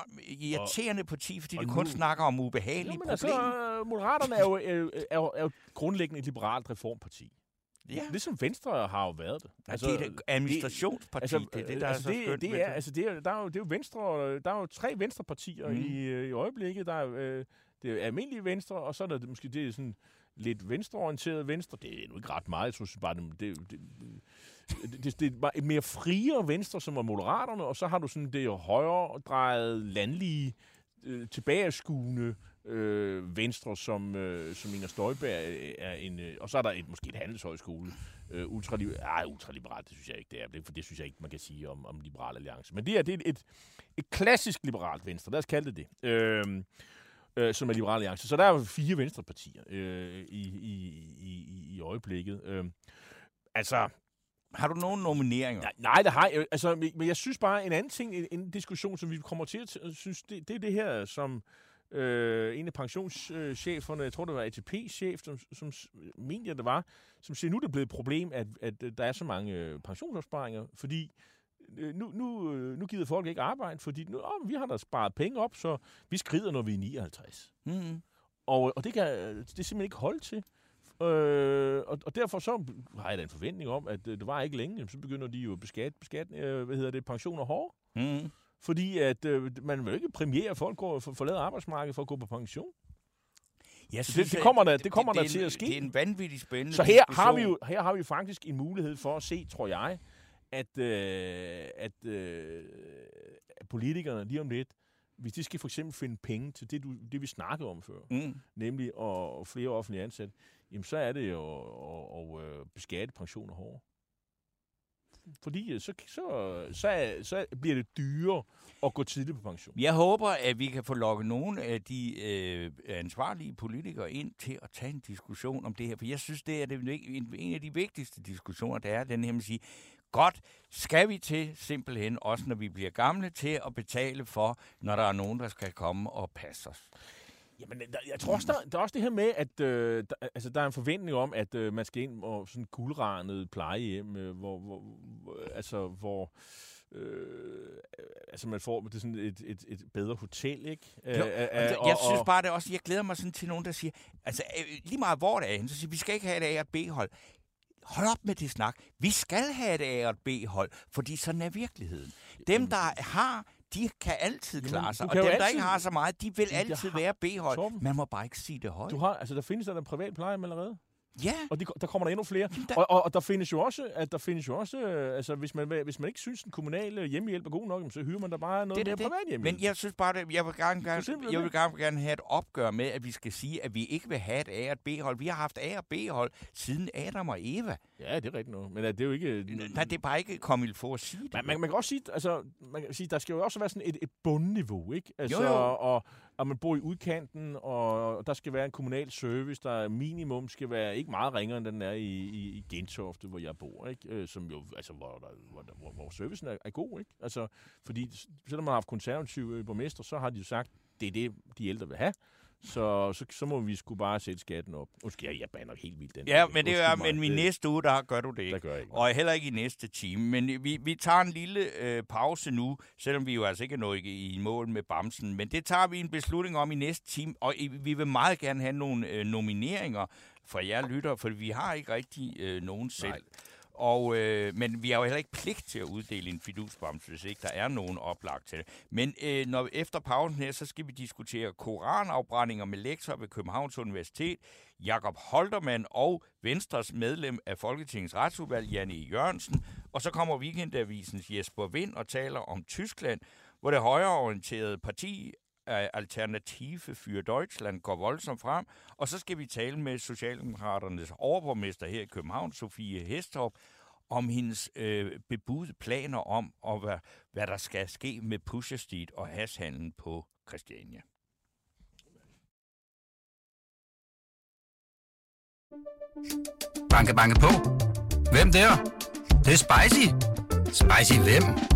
irriterende parti, fordi og de kun nu- snakker om det ubehagelige. Jo, men problemer. altså, øh, Moderaterne er jo, er, er, jo, er jo grundlæggende et liberalt reformparti. Ja. Ligesom Venstre har jo været det. Altså, det er et administrationsparti, Altså, det er det, der altså, er så det, skønt det ved er, altså, det er, der er jo, det er jo Venstre, der er jo tre Venstrepartier Mm. i, øh, i øjeblikket. Der er, øh, det er almindelige Venstre, og så er der det- måske det er sådan lidt venstreorienteret Venstre. Det er nu ikke ret meget, jeg synes bare, det, det, det, det, det, det bare et mere friere Venstre, som var Moderaterne, og så har du sådan det højre drejet, landlige, øh, tilbageskuende øh, Venstre, som, øh, som Inger Støjberg øh, er en... Øh, og så er der et, måske et handelshøjskole. Øh, ultraliber, ej, ultraliberalt, det synes jeg ikke, det er. Det- For det synes jeg ikke, man kan sige om, om Liberal Alliance. Men det er, det er et, et, et klassisk liberalt Venstre. Lad os kalde det det. Øh, øh, som er Liberal Alliance. Så der er jo fire venstrepartier øh, i, i, i, i- i øjeblikket. Øh, altså, har du nogen nomineringer? Nej, nej, det har jeg. Altså, men jeg synes bare, en anden ting, en, en diskussion, som vi kommer til at synes, det, det er det her, som øh, en af pensionscheferne, jeg tror det var ATP-chef, som, som mente jeg det var, som siger, nu er det blevet et problem, at, at der er så mange øh, pensionsopsparinger, fordi øh, nu, nu, øh, nu gider folk ikke arbejde, fordi nu, åh, vi har da sparet penge op, så vi skrider, når vi er 59. Mm. Og, og det kan det er simpelthen ikke holde til. Øh, og, og derfor så har jeg da en forventning om, at øh, det var ikke længe, så begynder de jo at beskatte, beskatte øh, hvad hedder det, pensioner hårdt. Mm. Fordi at øh, man vil ikke premiere, folk går for, forlader arbejdsmarkedet for at gå på pension. Jeg Så det- det kommer der- det kommer det, der det til en- at ske. Det er en vanvittig spændende Så her har, vi diskussion. jo, her har vi faktisk en mulighed for at se, tror jeg, at, øh, at, øh, at politikerne lige om lidt, hvis de skal for eksempel finde penge til det, du, det vi snakkede om før, Mm. nemlig at, at flere offentlige ansatte, jamen så er det jo at, at, at beskatte pensioner hårdere. Fordi øh, så, så, så, så bliver det dyrere at gå tidligt på pension. Jeg håber, at vi kan få lukket nogle af de øh, ansvarlige politikere ind til at tage en diskussion om det her. For jeg synes, det er det, en, en af de vigtigste diskussioner, der er den her med at sige, godt, skal vi til simpelthen, også når vi bliver gamle, til at betale for, når der er nogen, der skal komme og passe os. Jamen, der, jeg tror også, der, der er også det her med, at øh, der, altså, der er en forventning om, at øh, man skal ind og sådan guldrandet plejehjem, øh, hvor, hvor, hvor, altså, hvor øh, altså man får det er sådan et, et, et bedre hotel, ikke? Øh, Jo, øh, og det- og- jeg synes bare, det også, jeg glæder mig sådan til nogen, der siger, altså øh, lige meget hvor det er så siger vi skal ikke have et A- og B-hold. Hold op med det snak. Vi skal have et A- og et B-hold, fordi sådan er virkeligheden. Dem, der har, de kan altid Jamen, klare du sig, og dem, jo der altid- ikke har så meget, de vil altid har- være B-hold. Man må bare ikke sige det højt. Du har, altså, der findes der en privat plejehjem allerede, Ja, og de, der kommer der endnu flere. Jamen, der- Og, og, og der findes jo også, at der findes jo også, øh, altså hvis man, hvis man ikke synes, den kommunale hjemmehjælp er god nok, så hyrer man da bare noget Det er mere det. privat hjemmehjælp. men jeg synes bare, at jeg vil gerne, gerne, er jeg vil det. gerne, gerne have et opgør med, at vi skal sige, at vi ikke vil have et A- og et B-hold. Vi har haft A- og B-hold siden Adam og Eva. Ja, det er rigtigt noget. Men øh, det er jo ikke... Nej, det er bare ikke kommet for at sige det. Man, man, man kan også sige, altså, man kan sige, der skal jo også være sådan et, et bundniveau, ikke? Altså, Jo, jo. Og, at man bor i udkanten, og der skal være en kommunal service, der minimum skal være ikke meget ringere, end den er i, i, i Gentofte, hvor jeg bor, ikke? Øh, som jo, altså, hvor, der, hvor, der- hvor, hvor servicen er, er god, ikke? Altså, fordi selvom man har haft konservative øh, borgmester, så har de jo sagt, det er det, de ældre vil have. Så, så, så må vi sgu bare sætte skatten op. Undskyld, jeg, jeg bander helt vildt den. Ja, men det er, men mig. i Det- næste uge, der gør du det Der ikke. gør jeg ikke. Og heller ikke i næste time. Men vi, vi tager en lille øh, pause nu, selvom vi jo altså ikke er nået i, i mål med Bamsen. Men det tager vi en beslutning om i næste time. Og vi vil meget gerne have nogle øh, nomineringer fra jer lytter, for vi har ikke rigtig øh, nogen selv. Nej. Og, øh, men vi har jo heller ikke pligt til at uddele en fidusbamse, hvis ikke der er nogen oplagt til det. Men øh, når efter pausen her, så skal vi diskutere koranafbrændinger med lektor ved Københavns Universitet, Jakob Holtermann og Venstres medlem af Folketingets retsudvalg, Janne Jørgensen. Og så kommer Weekendavisens Jesper Vind og taler om Tyskland, hvor det højreorienterede parti Alternative für Deutschland går voldsomt frem. Og så skal vi tale med Socialdemokraternes overborgmester her i København, Sofie Hestorp, om hendes øh, bebudede planer om, og hvad, hvad der skal ske med Pusher Street og hashandlen på Christiania. Banke, banke på. Hvem der? Det, det er spicy. Spicy hvem?